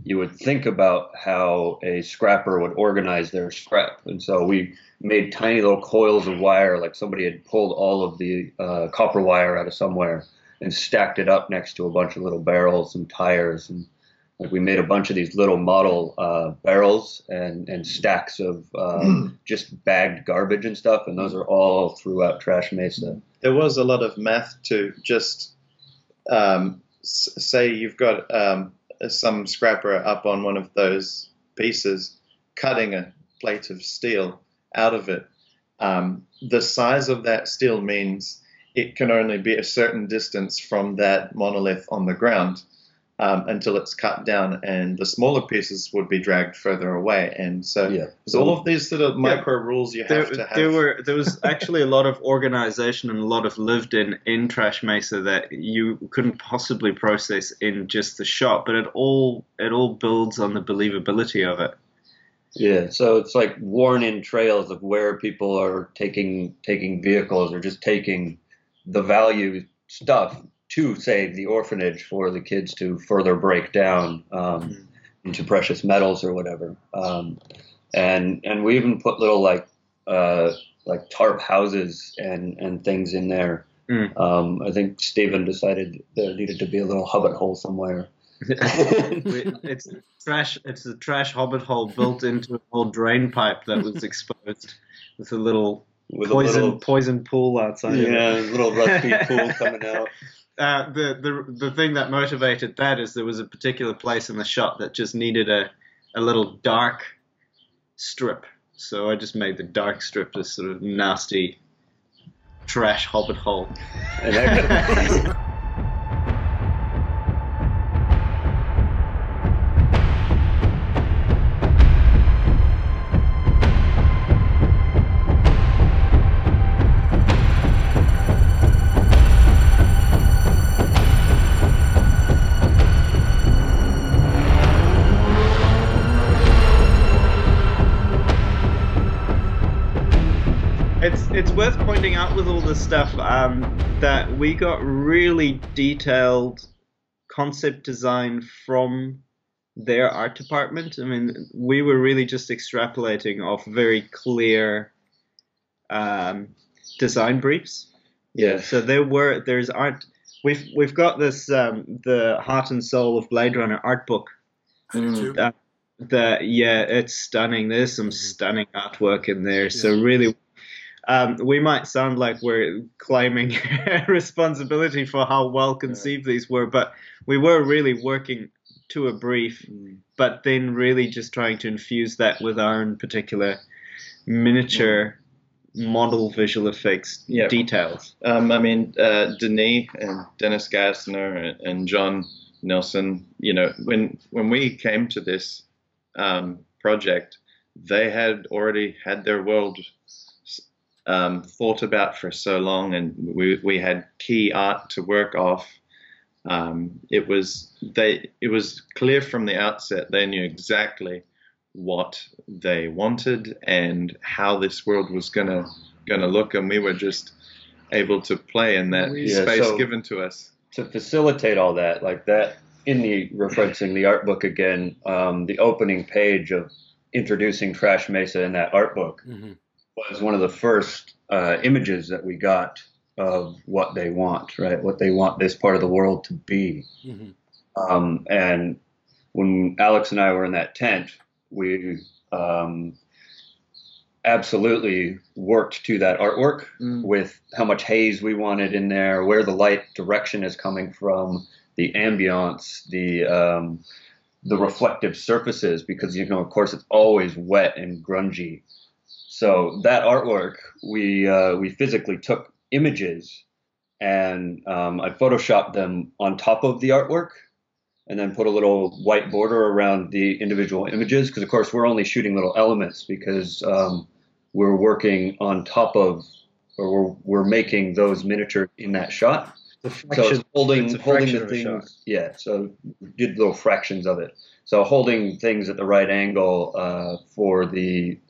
you would think about how a scrapper would organize their scrap, and so we made tiny little coils of wire, like somebody had pulled all of the uh, copper wire out of somewhere and stacked it up next to a bunch of little barrels and tires and we made a bunch of these little model uh, barrels and, and stacks of uh, just bagged garbage and stuff, and those are all throughout Trash Mesa. there was a lot of math to just um, s- say you've got um, some scrapper up on one of those pieces, cutting a plate of steel out of it. Um, the size of that steel means it can only be a certain distance from that monolith on the ground um, until it's cut down, and the smaller pieces would be dragged further away. And so Yeah. there's all of these sort of micro rules you There, have to have. there were there was actually a lot of organization and a lot of lived in in Trash Mesa that you couldn't possibly process in just the shot, but it all it all builds on the believability of it. Yeah, so it's like worn in trails of where people are taking taking vehicles or just taking the value stuff to say the orphanage for the kids to further break down um, into precious metals or whatever. Um, and and we even put little like uh, like tarp houses and and things in there. Mm. Um, I think Stephen decided there needed to be a little hobbit hole somewhere. It's trash. It's a trash hobbit hole built into an old drain pipe that was exposed with a little With a poison little poison pool outside. yeah, little rusty pool coming out. Uh, the the the thing that motivated that is there was a particular place in the shot that just needed a a little dark strip. So I just made the dark strip this sort of nasty trash hobbit hole. Out with all this stuff um, that we got really detailed concept design from their art department. I mean, we were really just extrapolating off very clear um, design briefs. Yeah. So there were there's art. We've we've got this um, the heart and soul of Blade Runner art book. Uh, that yeah, it's stunning. There's some stunning artwork in there. So really, um, we might sound like we're claiming responsibility for how well conceived these were, but we were really working to a brief, but then really just trying to infuse that with our own particular miniature model visual effects Yeah. details. Um, I mean, uh, Denis and Dennis Gassner and John Nelson, you know, when when we came to this um, project, they had already had their world um, thought about for so long, and we we had key art to work off. Um, it was they it was clear from the outset they knew exactly what they wanted and how this world was gonna gonna look, and we were just able to play in that Yeah, space so- given to us. to facilitate all that, like that, in the referencing the art book again, um, the opening page of introducing Trash Mesa in that art book Mhm. Was one of the first uh, images that we got of what they want, right? What they want this part of the world to be. Mhm. Um, and when Alex and I were in that tent, we um, absolutely worked to that artwork Mm. with how much haze we wanted in there, where the light direction is coming from, the ambience, the um, the reflective surfaces, because you know, of course, it's always wet and grungy. So that artwork, we uh, we physically took images, and um, I photoshopped them on top of the artwork, and then put a little white border around the individual images, because of course we're only shooting little elements because um, we're working on top of, or we're, we're making those miniatures in that shot. So it's holding it's holding the of a shot. things. Yeah. So did little fractions of it. So holding things at the right angle uh, for the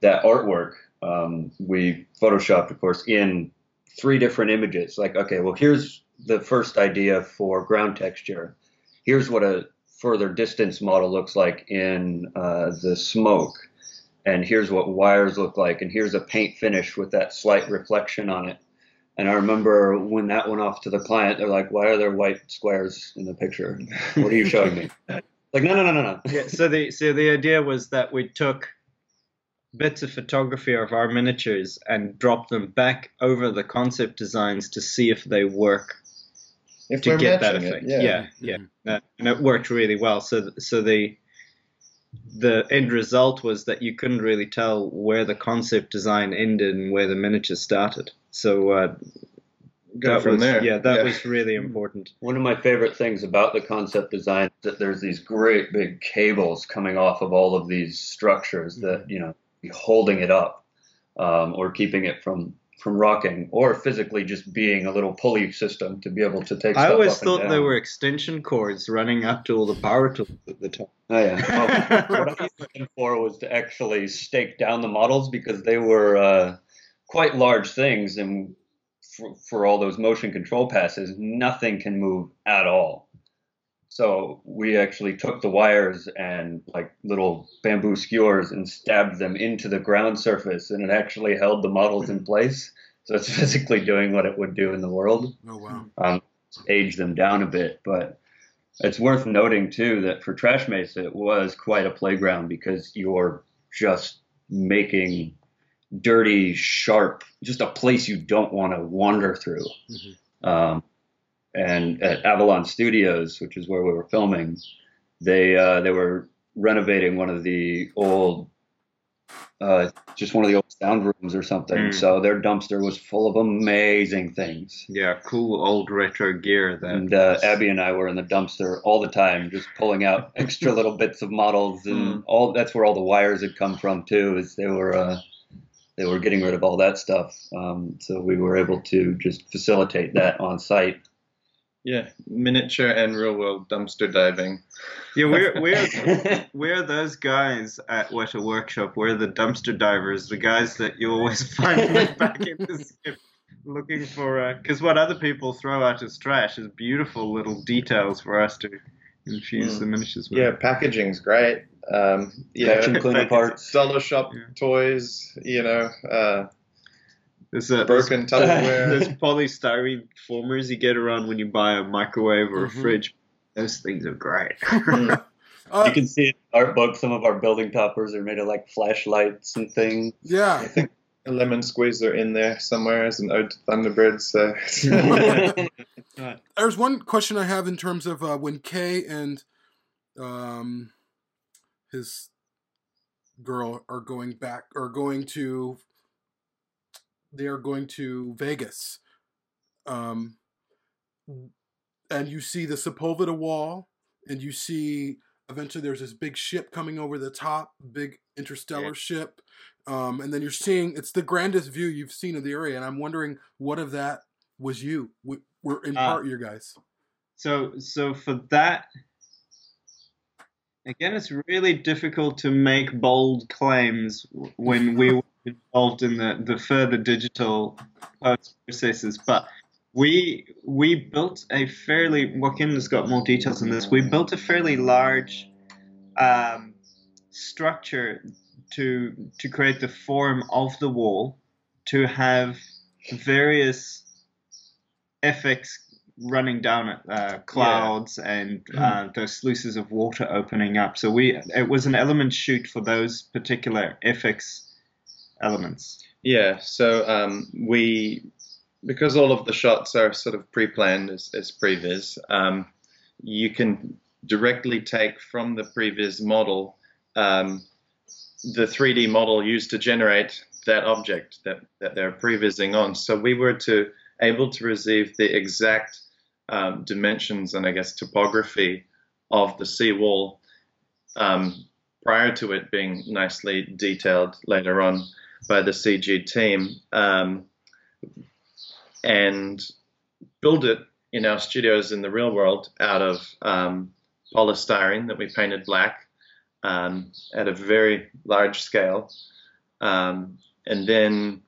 that artwork. Um, we photoshopped, of course, in three different images. Like, okay, well, here's the first idea for ground texture. Here's what a further distance model looks like in uh, the smoke. And here's what wires look like. And here's a paint finish with that slight reflection on it. And I remember when that went off to the client, they're like, "Why are there white squares in the picture? What are you showing me?" like, no, no, no, no, no. yeah, so the so the idea was that we took bits of photography of our miniatures and drop them back over the concept designs to see if they work If to get that matching it, effect. yeah. yeah, yeah. Uh, and it worked really well. So so the the end result was that you couldn't really tell where the concept design ended and where the miniature started. So uh, Go that from was, there. Yeah, that Yeah. was really important. One of my favorite things about the concept design is that there's these great big cables coming off of all of these structures that you know be holding it up um, or keeping it from from rocking or physically just being a little pulley system to be able to take. I always thought they were extension cords running up to all the power tools at the top. Oh yeah. Well, what I was looking for was to actually stake down the models because they were uh, quite large things, and for, for all those motion control passes, nothing can move at all. So we actually took the wires and like little bamboo skewers and stabbed them into the ground surface, and it actually held the models in place. So it's physically doing what it would do in the world Oh wow. um, age them down a bit. But it's worth noting too that for Trash Mesa, it was quite a playground because you're just making dirty, sharp, just a place you don't want to wander through. Mhm. Um, and at Avalon Studios, which is where we were filming, they uh, they were renovating one of the old. Uh, just one of the old sound rooms or something. Mm. So their dumpster was full of amazing things. Yeah, cool old retro gear. That And uh, Abby and I were in the dumpster all the time, just pulling out extra little bits of models, and all. That's where all the wires had come from too. Is they were uh, they were getting rid of all that stuff. Um, so we were able to just facilitate that on site. Yeah, miniature and real world dumpster diving. Yeah, we're we're we're those guys at Weta Workshop. We're the dumpster divers, the guys that you always find back in the ship looking for. Because what other people throw out as trash is beautiful little details for us to infuse Mm. the miniatures with. Yeah, packaging's great. Um, you Vacuum know, cleaner parts. dollar shop Yeah. toys. You know, uh, There's a broken There's Tupperware. polystyrene formers you get around when you buy a microwave or a Mhm. fridge. Those things are great. Mm. Uh, you can see in the art book some of our building toppers are made of like flashlights and things. yeah. I think a lemon squeezer in there somewhere as an ode to Thunderbirds. So There's one question I have in terms of uh, when Kay and um, his girl are going back, are going to, they are going to Vegas. Um, and you see the Sepulveda wall, and you see eventually there's this big ship coming over the top, big interstellar Yeah. ship. Um, and then you're seeing it's the grandest view you've seen of the area, and I'm wondering what of that was you? Were in Uh, part your guys? So, so for that, again, it's really difficult to make bold claims when we were involved in the, the further digital processes. But we we built a fairly. Joaquin has got more details on this. We built a fairly large um, structure to to create the form of the wall to have various FX running down it, uh, clouds and uh, those sluices of water opening up. So we it was an element shoot for those particular FX elements. yeah, so um, we because all of the shots are sort of pre-planned as, as previs, um, you can directly take from the previs model um, the 3D model used to generate that object that, that they're prevising on. So we were to able to receive the exact um, dimensions and I guess topography of the seawall um, prior to it being nicely detailed later on by the CG team um, and build it in our studios in the real world out of um, polystyrene that we painted black um, at a very large scale. Um, and then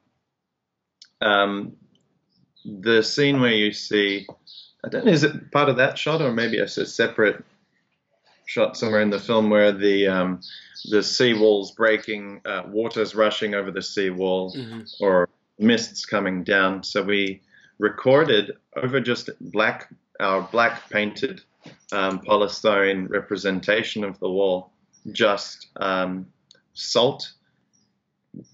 um, the scene where you see, I don't know, is it part of that shot or maybe it's a separate shot somewhere in the film where the um, the seawall's breaking, uh, water's rushing over the seawall, Mhm. or mists coming down. So we recorded over just black, our black painted um, polystyrene representation of the wall, just um, salt,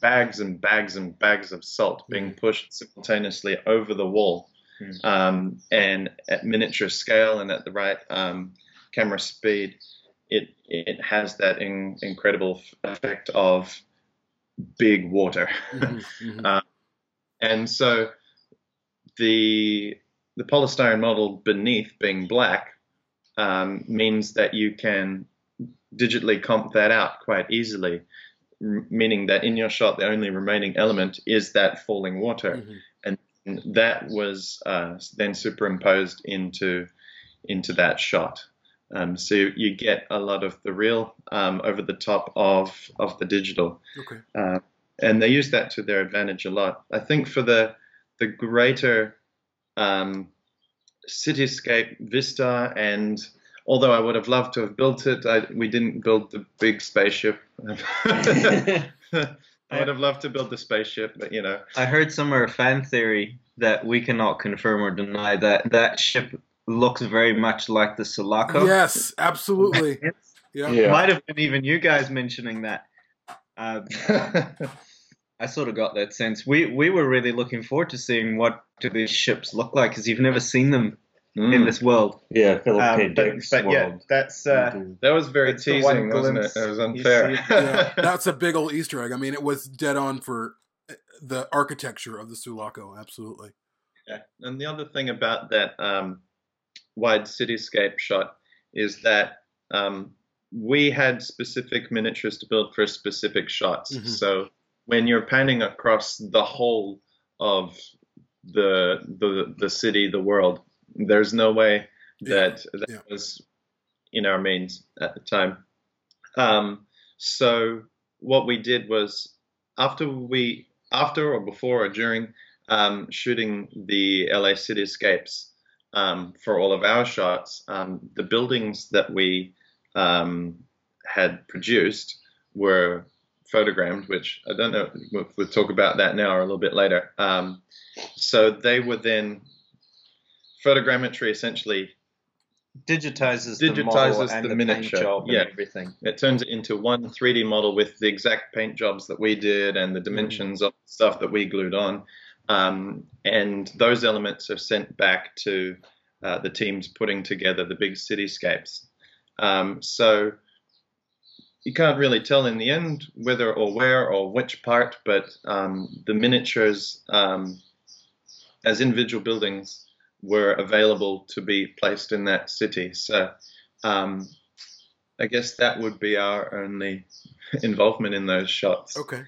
bags and bags and bags of salt being pushed simultaneously over the wall. Mm. Um, and at miniature scale and at the right um, camera speed, it it has that in, incredible effect of big water. Mhm, mhm. And so the the polystyrene model beneath being black um, means that you can digitally comp that out quite easily, r- meaning that in your shot the only remaining element is that falling water, Mhm. and that was uh, then superimposed into into that shot. Um, so you get a lot of the real um, over the top of of the digital Okay. uh, and they use that to their advantage a lot. I think for the the greater um, cityscape vista, and although I would have loved to have built it, I, we didn't build the big spaceship. I would have loved to build the spaceship, but you know, I heard somewhere a fan theory that we cannot confirm or deny that that ship looks very much like the Sulaco. Yes, absolutely. Yeah. Yeah. Might have been even you guys mentioning that. Um, I sort of got that sense. We we were really looking forward to seeing what do these ships look like because you've never seen them in Mm. this world. Yeah, Philip Um, but, but yeah, that's uh, Mhm. that was very It's the one teasing, wasn't it? It was unfair. yeah, that's a big old Easter egg. I mean, it was dead on for uh, the architecture of the Sulaco. Absolutely. Yeah. And the other thing about that um, wide cityscape shot is that um, we had specific miniatures to build for specific shots. Mhm. So when you're panning across the whole of the the the city, the world, there's no way that that yeah. was in our means at the time. Um, so what we did was after we after or before or during um, shooting the LA cityscapes um, for all of our shots, um, the buildings that we um, had produced were photogrammed, which I don't know. We'll, we'll talk about that now or a little bit later. Um, so they were then photogrammetry essentially digitizes, the model Digitizes and the the, miniature, paint job yeah. and everything. it turns it into one 3D model with the exact paint jobs that we did and the dimensions of stuff that we glued on. Um, and those elements are sent back to uh, the teams putting together the big cityscapes. Um, so you can't really tell in the end whether or where or which part, but um, the miniatures um, as individual buildings were available to be placed in that city. So um, I guess that would be our only involvement in those shots. Okay.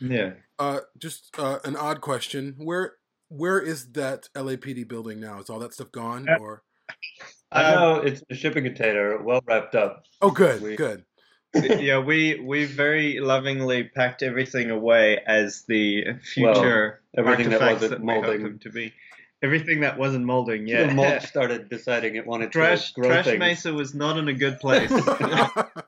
Yeah. Uh, just uh, an odd question. Where where is that LAPD building now? Is all that stuff gone? Or I know it's a shipping container, well wrapped up. oh, good, We- good. yeah, we we very lovingly packed everything away as the future everything that wasn't we hope molding. to be. Everything that wasn't molding, The yeah. mulch started deciding it wanted Trash to grow Trash things. Mesa was not in a good place.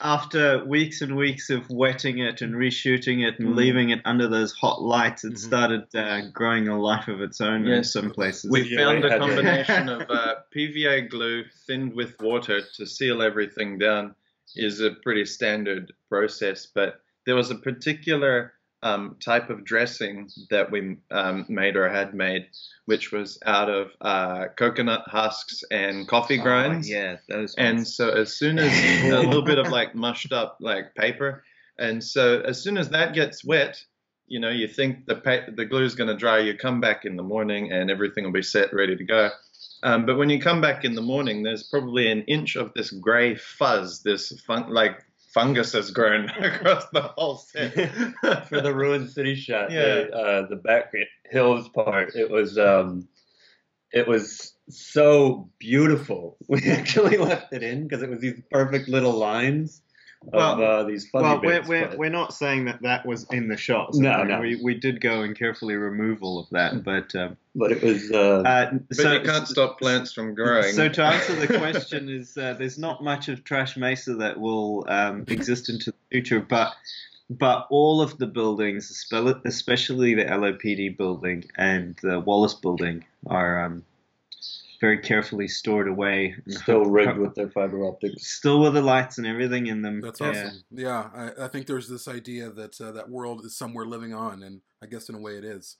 After weeks and weeks of wetting it and reshooting it and Mm. leaving it under those hot lights, it Mhm. started uh, growing a life of its own in some places. We Yeah, found a combination of uh, PVA glue thinned with water to seal everything down is a pretty standard process, but there was a particular um, type of dressing that we um, made or had made, which was out of uh, coconut husks and coffee grinds. Oh, yeah, those And ones. so as soon as a little bit of like mushed up like paper, and so as soon as that gets wet, you know, you think the pa- the glue is going to dry. You come back in the morning and everything will be set, ready to go. Um, but when you come back in the morning, there's probably an inch of this gray fuzz, this fun- like fungus has grown across the whole set. for the ruined city shot. Yeah. The, uh, the back hills part. It was um, it was so beautiful. We actually left it in because it was these perfect little lines of Well- uh, these fuzzy well, we're, we're, but- we're not saying that that was in the shots. No, I mean, no. We, we did go and carefully remove all of that, but um, but it was uh, uh, but so you can't stop plants from growing. So to answer the question is uh, there's not much of Trash Mesa that will um, exist into the future, but but all of the buildings, especially the LAPD building and the Wallace building, are um, very carefully stored away. still rigged with their fiber optics. Still with the lights and everything in them. That's awesome. Yeah, I, I think there's this idea that uh, that world is somewhere living on, and I guess in a way it is.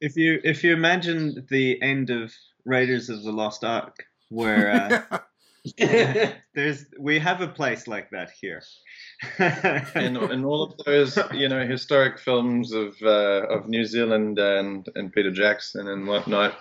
If you if you imagine the end of Raiders of the Lost Ark, where uh, there's we have a place like that here. and, and all of those, you know, historic films of uh, of New Zealand and, and Peter Jackson and whatnot,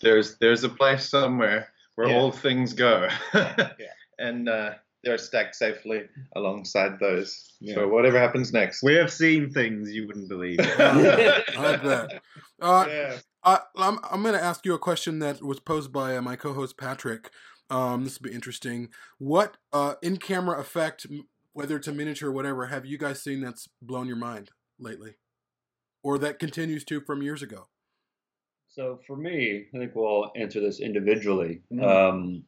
there's there's a place somewhere where Yeah. all things go, and uh, they're stacked safely alongside those Yeah. for whatever happens next. we have seen things you wouldn't believe. I bet. Uh, yeah. I, I'm, I'm going to ask you a question that was posed by uh, my co-host Patrick. Um, this will be interesting. What uh, in-camera effect, whether it's a miniature or whatever, have you guys seen that's blown your mind lately, or that continues to from years ago? So for me, I think we'll answer this individually. Mhm. Um,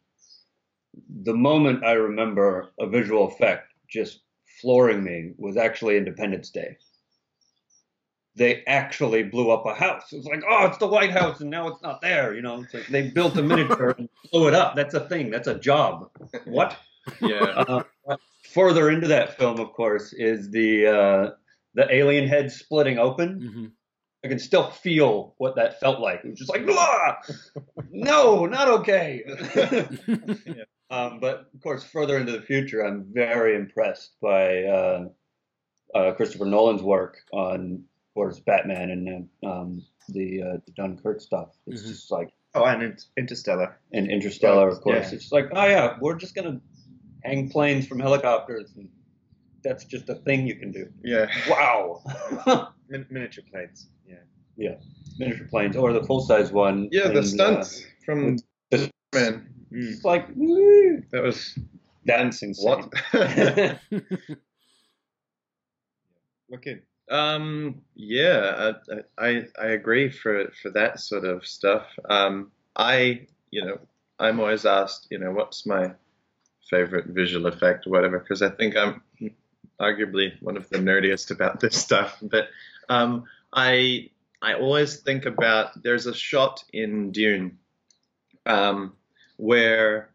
the moment I remember a visual effect just flooring me was actually Independence Day. They actually blew up a house. It was like, oh, it's the White House, and now it's not there. You know, it's like they built a miniature and blew it up. That's a thing. That's a job. What? Yeah. Uh, further into that film, of course, is the uh, the alien head splitting open. Mm-hmm. I can still feel what that felt like. It was just like, blah! no, not okay. um, but of course, further into the future, I'm very impressed by uh, uh, Christopher Nolan's work on, of course, Batman and um, the, uh, the Dunkirk stuff. It's Mhm. just like, oh, and it's Interstellar. and Interstellar, of course. Yeah. It's just like, oh yeah, we're just gonna hang planes from helicopters, and that's just a thing you can do. yeah. Wow. Min- miniature planes. Yeah. Yeah, miniature planes or the full size one. Yeah, the in, stunts. Uh, from Just- man. It's like woo, That was dancing. what? Okay. Um, yeah, I, I I agree for for that sort of stuff. Um, I you know I'm always asked you know what's my favorite visual effect or whatever because I think I'm arguably one of the nerdiest about this stuff. But um, I I always think about there's a shot in Dune um, where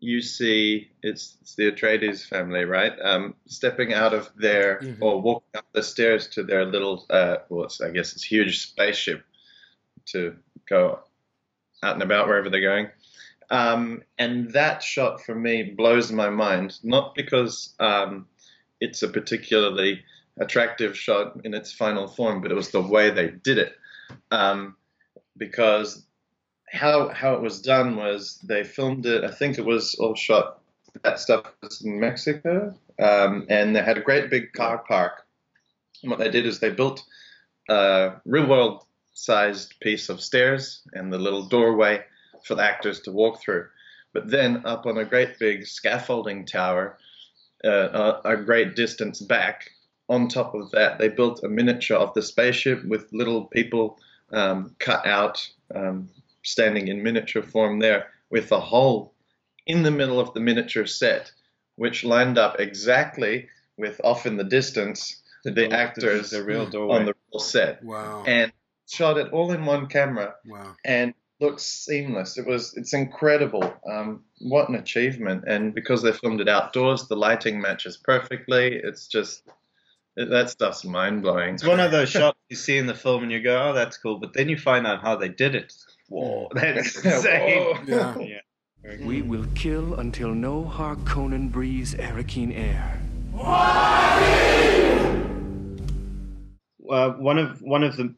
you see it's, it's the Atreides family, right? Um, stepping out of their Mhm. or walking up the stairs to their little, uh, well, it's, I guess it's huge spaceship to go out and about wherever they're going. Um, and that shot for me blows my mind, not because um, it's a particularly attractive shot in its final form, but it was the way they did it. Um, because how how it was done was they filmed it. I think it was all shot. That stuff was in Mexico, um, and they had a great big car park. And what they did is they built a real world sized piece of stairs and the little doorway for the actors to walk through. But then up on a great big scaffolding tower, uh, a, a great distance back, on top of that, they built a miniature of the spaceship with little people um, cut out, um, standing in miniature form there, with a hole in the middle of the miniature set, which lined up exactly with off in the distance the, actors the real doorway. on the real set, Wow. and shot it all in one camera wow. and looks seamless. It was it's incredible. Um, what an achievement! And because they filmed it outdoors, the lighting matches perfectly. It's just it, that stuff's mind blowing. It's one of those shots you see in the film and you go, oh, that's cool. But then you find out how they did it. Whoa, that's insane. Yeah. We will kill until no Harkonnen breathes Arrakeen air. uh, one of one of the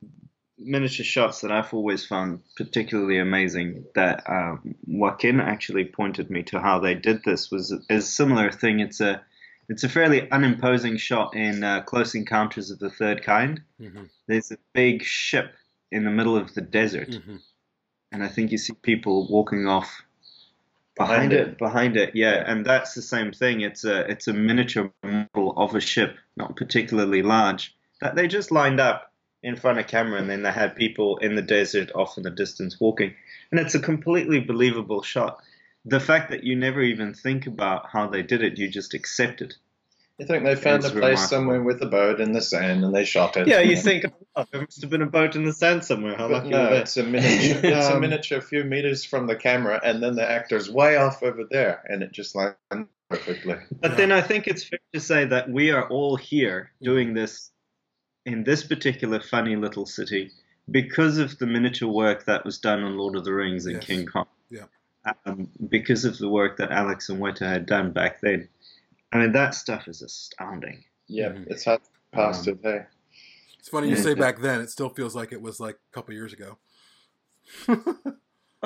miniature shots that I've always found particularly amazing that um, Joaquin actually pointed me to how they did this was is a similar thing. It's a it's a fairly unimposing shot in uh, Close Encounters of the Third Kind. Mhm. There's a big ship in the middle of the desert, Mhm. and I think you see people walking off Behind behind, it. it. Behind it, yeah. And that's the same thing. It's a it's a miniature model of a ship, not particularly large, that they just lined up in front of camera, and then they had people in the desert off in the distance walking, and it's a completely believable shot. The fact that you never even think about how they did it, you just accept it. I think they found It's a place remarkable. somewhere with a boat in the sand and they shot it. Yeah, you think oh, there must have been a boat in the sand somewhere. How lucky no, it's a miniature. It's a Um, miniature, a few meters from the camera, and then the actor's way off over there, and it just lined perfectly. But then I think it's fair to say that we are all here doing this in this particular funny little city because of the miniature work that was done on Lord of the Rings and Yes. King Kong. Yeah. Um, because of the work that Alex and Weta had done back then. I mean, that stuff is astounding. Yeah, Mhm. it's hard past Um, it. Hey, It's funny you say back then. It still feels like it was like a couple years ago.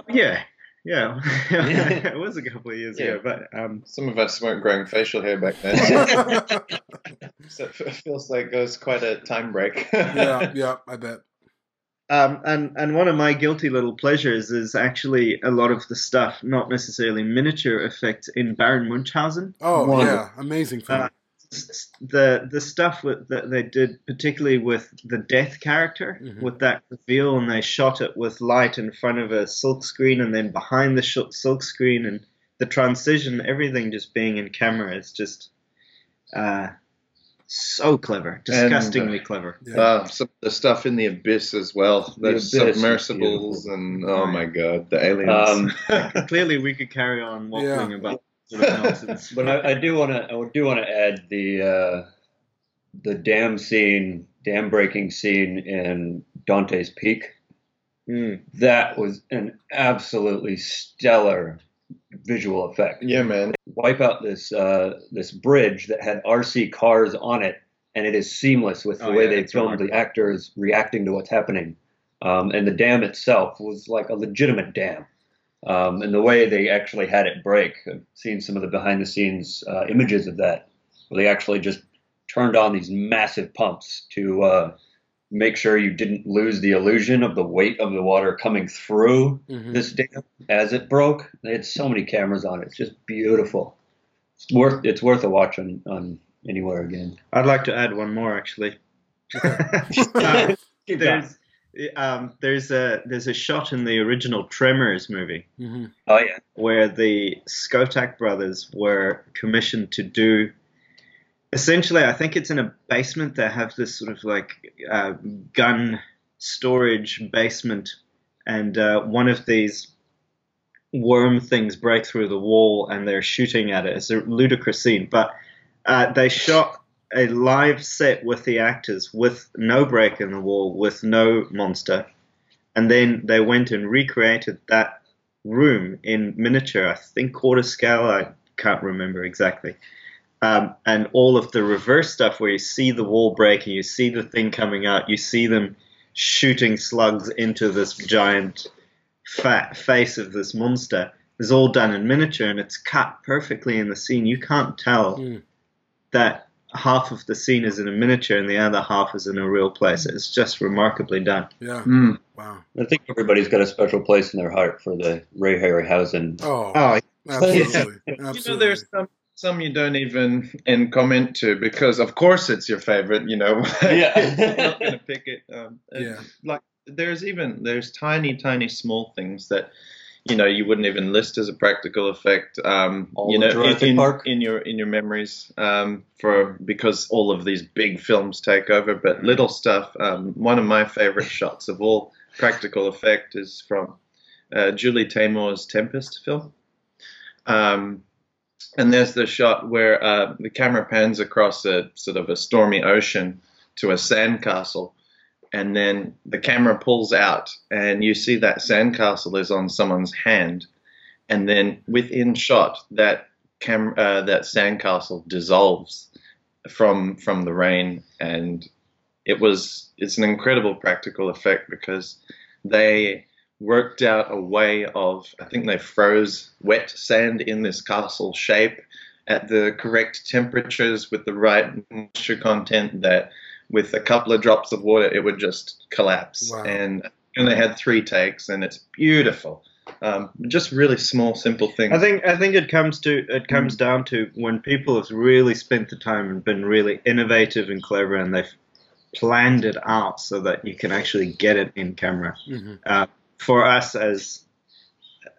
Yeah, yeah. it was a couple of years Yeah. ago, but um, some of us weren't growing facial hair back then, so it feels like it was quite a time break. yeah, yeah, I bet. Um, and and one of my guilty little pleasures is actually a lot of the stuff, not necessarily miniature effects, in Baron Munchausen. Oh One- yeah, amazing film. Uh, the the stuff with, that they did, particularly with the death character, Mhm. with that reveal, and they shot it with light in front of a silk screen, and then behind the sh- silk screen, and the transition, everything just being in camera, is just uh, so clever, disgustingly clever. yeah. Uh, some of the stuff in the abyss as well. The Those Abyss submersibles and oh my god, the aliens. Um, Clearly, we could carry on waffling Yeah. about sort of nonsense. But I, I do want to I do want to add the uh, the dam scene, dam breaking scene in Dante's Peak. Mm. That was an absolutely stellar visual effect. yeah, man. Wipe out this uh, this bridge that had RC cars on it, and it is seamless with the Oh, way yeah, they filmed remarkable. the actors reacting to what's happening. Um, and the dam itself was like a legitimate dam. Um, and the way they actually had it break, I've seen some of the behind the scenes uh, images of that, where they actually just turned on these massive pumps to uh, make sure you didn't lose the illusion of the weight of the water coming through Mhm. this dam as it broke. They had so many cameras on it. It's just beautiful. It's worth it's worth a watch on, on anywhere again. I'd like to add one more actually. Uh, there's um, there's a there's a shot in the original Tremors movie Mhm. Oh yeah. where the Skotak brothers were commissioned to do. Essentially, I think it's in a basement. They have this sort of like uh, gun storage basement, and uh, one of these worm things break through the wall, and they're shooting at it. It's a ludicrous scene, but uh, they shot a live set with the actors with no break in the wall, with no monster, and then they went and recreated that room in miniature, I think quarter scale, I can't remember exactly. Um, and all of the reverse stuff where you see the wall breaking, you see the thing coming out, you see them shooting slugs into this giant fat face of this monster is all done in miniature and it's cut perfectly in the scene. You can't tell Mm. that half of the scene is in a miniature and the other half is in a real place. It's just remarkably done. Yeah. Mm. Wow. I think everybody's got a special place in their heart for the Ray Harryhausen. Oh, Oh, absolutely. absolutely. You know, there's some some you don't even in comment to because of course it's your favorite. You know, Yeah. You're not gonna pick it. Um, Yeah. like there's even there's tiny tiny small things that you know you wouldn't even list as a practical effect. Um, All you know, in, Jurassic in, Park? in your in your memories um, for because all of these big films take over, but little stuff. Um, one of my favorite shots of all practical effect is from uh, Julie Taymor's Tempest film. And there's the shot where uh, the camera pans across a sort of a stormy ocean to a sandcastle, and then the camera pulls out, and you see that sandcastle is on someone's hand, and then within shot that cam- uh, that sandcastle dissolves from from the rain, and it was it's an incredible practical effect because they worked out a way of I think they froze wet sand in this castle shape at the correct temperatures with the right moisture content that with a couple of drops of water it would just collapse Wow. and and they had three takes and it's beautiful um, just really small simple things I think I think it comes to it comes down to when people have really spent the time and been really innovative and clever and they've planned it out so that you can actually get it in camera. Mhm. Uh, for us as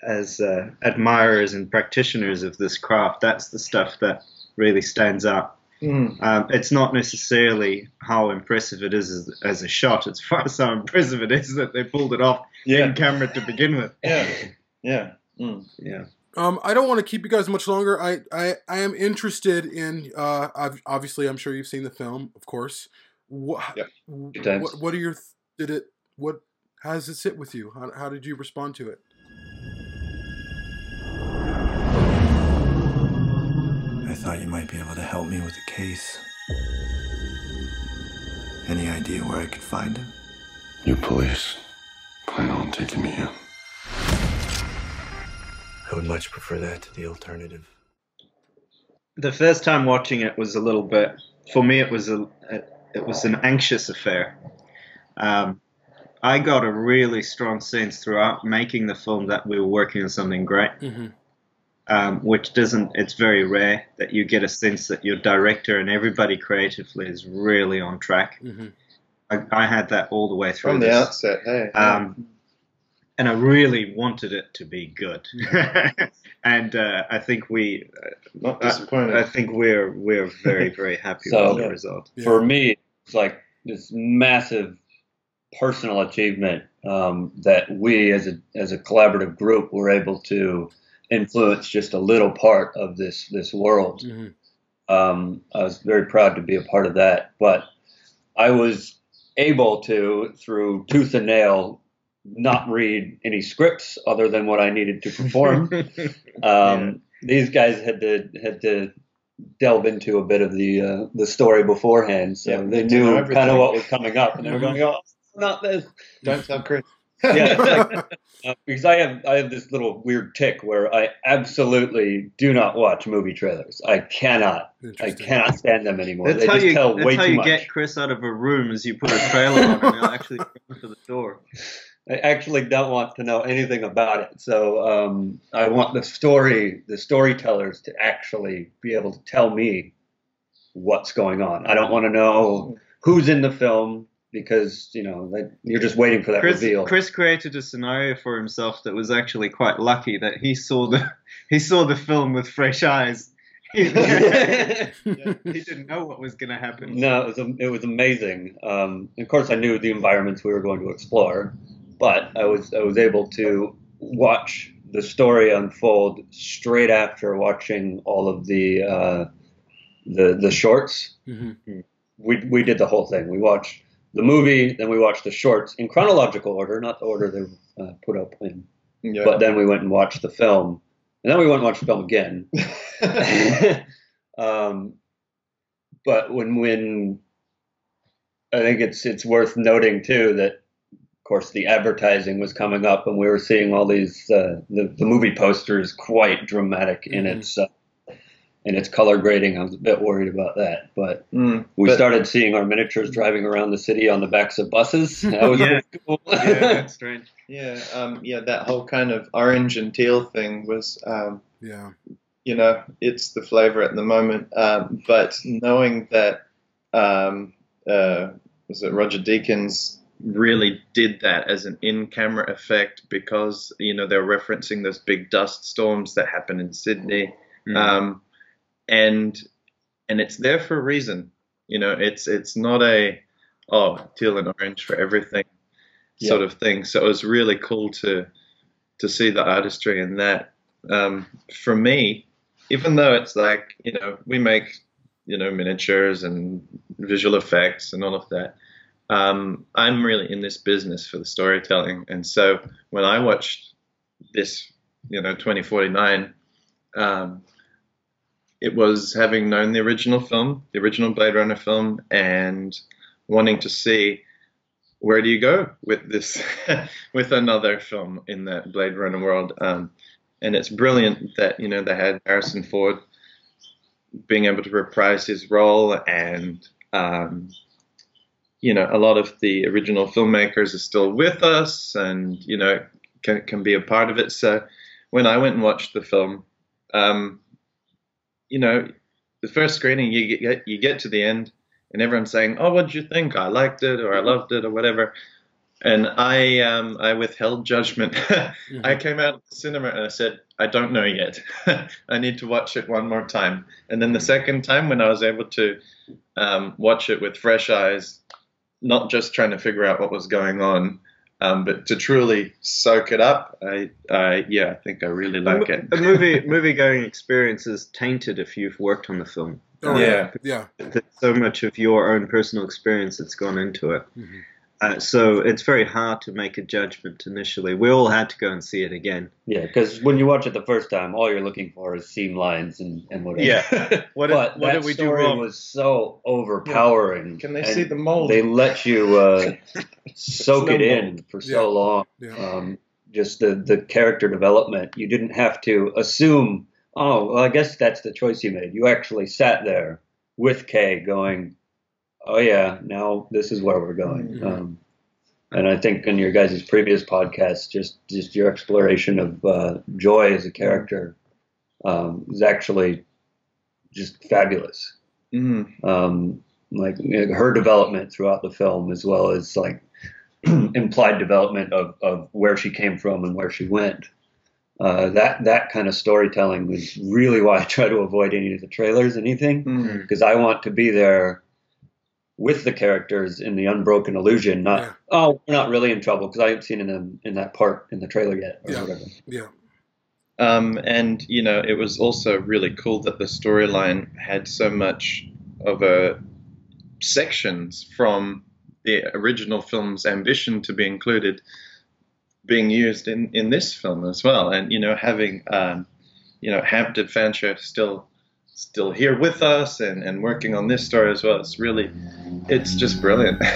as uh, admirers and practitioners of this craft, that's the stuff that really stands out. Mm. Um, it's not necessarily how impressive it is as, as a shot. It's far as how impressive it is that they pulled it off yeah in camera to begin with. yeah yeah mm. Yeah. Um, I don't want to keep you guys much longer. I, I, I am interested in. Uh, ob- obviously, I'm sure you've seen the film, of course. What, Yep. what, what are your? Did it? What? How does it sit with you? How, how did you respond to it? I thought you might be able to help me with the case. Any idea where I could find him? You police plan on taking me in. I would much prefer that to the alternative. the first time watching it was a little bit for me it was a it was an anxious affair um, i got a really strong sense throughout making the film that we were working on something great Mm-hmm. um, which doesn't it's very rare that you get a sense that your director and everybody creatively is really on track Mm-hmm. i, I had that all the way through from the this. outset hey Um, and I really wanted it to be good, and uh, I think we, not I, disappointed I think we're we're very very happy So- with the result. For me, it's like this massive personal achievement um, that we, as a as a collaborative group, were able to influence just a little part of this this world. Mm-hmm. Um, I was very proud to be a part of that, but I was able to, through tooth and nail, not read any scripts other than what I needed to perform. Um, These guys had to had to delve into a bit of the uh, the story beforehand, so Yeah, they knew kind of what was coming up, and they were going, "Oh, not this." don't tell Chris yeah, like, uh, because I have I have this little weird tick where I absolutely do not watch movie trailers. I cannot, I cannot stand them anymore. That's they how just you. tell That's way how too you much. get Chris out of a room as you put a trailer on and he'll actually come to the door. I actually don't want to know anything about it. So um, I want the story, the storytellers, to actually be able to tell me what's going on. I don't want to know who's in the film because you know that you're just waiting for that Chris, reveal. Chris created a scenario for himself that was actually quite lucky that he saw the he saw the film with fresh eyes. he didn't know what was going to happen. No, it was it was amazing. Um, of course, I knew the environments we were going to explore, but I was I was able to watch the story unfold straight after watching all of the uh, the the shorts. Mhm. We we did the whole thing. We watched the movie, then we watched the shorts in chronological order, not the order they were uh, put up in. Yeah. But then we went and watched the film, and then we went and watched the film again. um, but when when I think it's it's worth noting too that of course the advertising was coming up and we were seeing all these uh, the the movie posters quite dramatic in Mhm. its uh, in its color grading. I was a bit worried about that, but Mm, we but- started seeing our miniatures driving around the city on the backs of buses. That was Yeah. cool. Yeah, that's strange. Yeah, um, yeah, that whole kind of orange and teal thing was, um, Yeah. you know, it's the flavor at the moment. Um, but knowing that, um, uh, was it Roger Deakins really did that as an in-camera effect because you know they're referencing those big dust storms that happen in Sydney, Mm. um, and and it's there for a reason. You know, it's it's not a oh teal and orange for everything sort of thing. So it was really cool to to see the artistry in that. Um, for me, even though it's like you know we make you know miniatures and visual effects and all of that, um, I'm really in this business for the storytelling. And so when I watched this, you know, 2049, um, it was having known the original film, the original Blade Runner film, and wanting to see where do you go with this, with another film in that Blade Runner world. Um, and it's brilliant that you know they had Harrison Ford being able to reprise his role, and um, you know a lot of the original filmmakers are still with us, and you know can can be a part of it. So when I went and watched the film, um, you know, the first screening you get you get to the end, and everyone's saying, "Oh, what did you think? I liked it, or I loved it, or whatever." And I um, I withheld judgment. I came out of the cinema and I said, I don't know yet. I need to watch it one more time. And then the second time, when I was able to um, watch it with fresh eyes, not just trying to figure out what was going on, um, but to truly soak it up, I, I yeah, I think I really like it. A movie movie going experience is tainted if you've worked on the film. Oh, Yeah. Yeah. There's so much of your own personal experience that's gone into it. Mhm. Uh, so it's very hard to make a judgment initially. We all had to go and see it again. Yeah, because when you watch it the first time, all you're looking for is seam lines and, and whatever. Yeah. What did, but what that did we do story wrong? was so overpowering. Can they see the mold? They let you uh, soak Snow it in mold. for so long. Yeah. Um, just the, the character development. You didn't have to assume, oh, well, I guess that's the choice you made. You actually sat there with Kay going, oh, yeah, now this is where we're going. Mhm. Um, and I think in your guys' previous podcast, just just your exploration of uh, Joy as a character um, is actually just fabulous. Mhm. Um, like you know, her development throughout the film, as well as like implied development of, of where she came from and where she went. Uh, that that kind of storytelling was really why I try to avoid any of the trailers, anything, Mhm. because I want to be there with the characters in the unbroken illusion. Not Yeah. oh, we're not really in trouble because I haven't seen them in that part in the trailer yet or Yeah. whatever. Yeah. Um, and you know, it was also really cool that the storyline had so much of a sections from the original film's ambition to be included being used in, in this film as well. And you know, having um, you know Hampton Fancher still still here with us and, and working on this story as well. It's really it's just brilliant.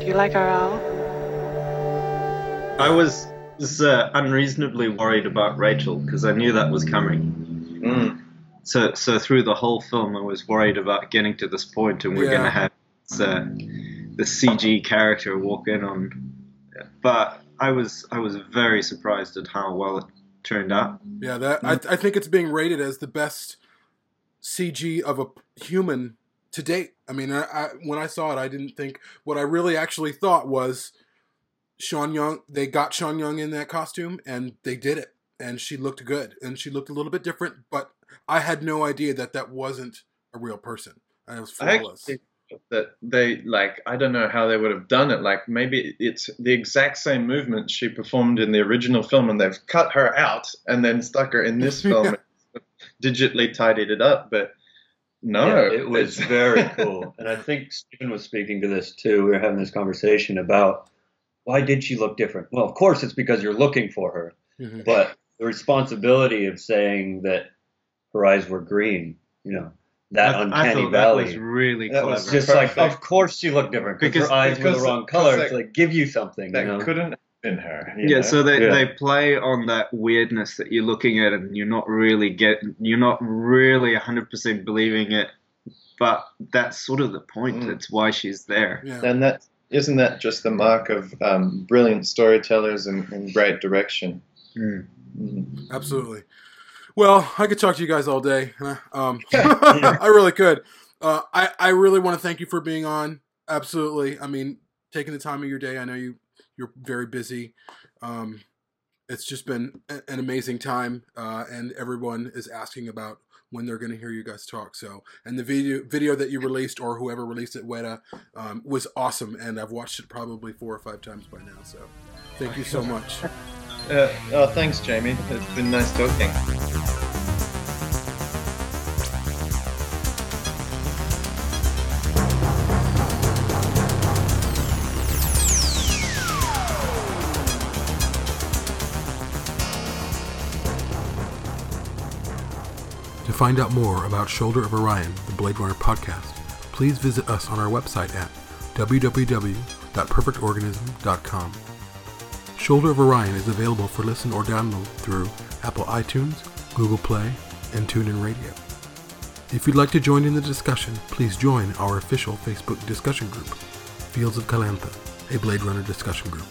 Do you like our owl? I was, was uh, unreasonably worried about Rachael because I knew that was coming. Mm. So, so through the whole film, I was worried about getting to this point, and we're Yeah. going to have this, uh, the CG character walk in on. But I was, I was very surprised at how well it turned out. Yeah, that I, mm. I think it's being rated as the best CG of a human to date. I mean, I, I when I saw it, I didn't think what I really actually thought was Sean Young. They got Sean Young in that costume, and they did it, and she looked good, and she looked a little bit different. But I had no idea that that wasn't a real person. And it was I actually that they like I don't know how they would have done it. Like maybe it's the exact same movement she performed in the original film, and they've cut her out and then stuck her in this film, and digitally tidied it up. But no, Yeah, it was very cool. And I think Stephen was speaking to this too. We were having this conversation about why did she look different? Well, of course, it's because you're looking for her. Mhm. But the responsibility of saying that her eyes were green, you know, that I, I uncanny thought valley. that was really That clever. was it's just like, of course she looked different because Because- her eyes were the wrong color that- to like give you something. that you know? couldn't have been her. yeah, know? so they, Yeah. they play on that weirdness that you're looking at and you're not really getting, you're not really 100% believing it, but that's sort of the point. Mm. It's why she's there. yeah. and that isn't that just the mark of um, brilliant storytellers and, and great direction. Mm. Mm. Absolutely. Well, I could talk to you guys all day. Um, I really could. Uh, I I really want to thank you for being on. Absolutely. I mean, taking the time of your day. I know you you're very busy. Um, it's just been a- an amazing time, uh, and everyone is asking about when they're going to hear you guys talk. So, and the video video that you released or whoever released it, Weta, um, was awesome, and I've watched it probably four or five times by now. So, thank you so much. Uh, oh, thanks, Jamie. It's been nice talking. To find out more about Shoulder of Orion, the Blade Runner podcast, please visit us on our website at www.perfectorganism.com. Shoulder of Orion is available for listen or download through Apple iTunes, Google Play, and TuneIn Radio. If you'd like to join in the discussion, please join our official Facebook discussion group, Fields of Calantha, a Blade Runner discussion group.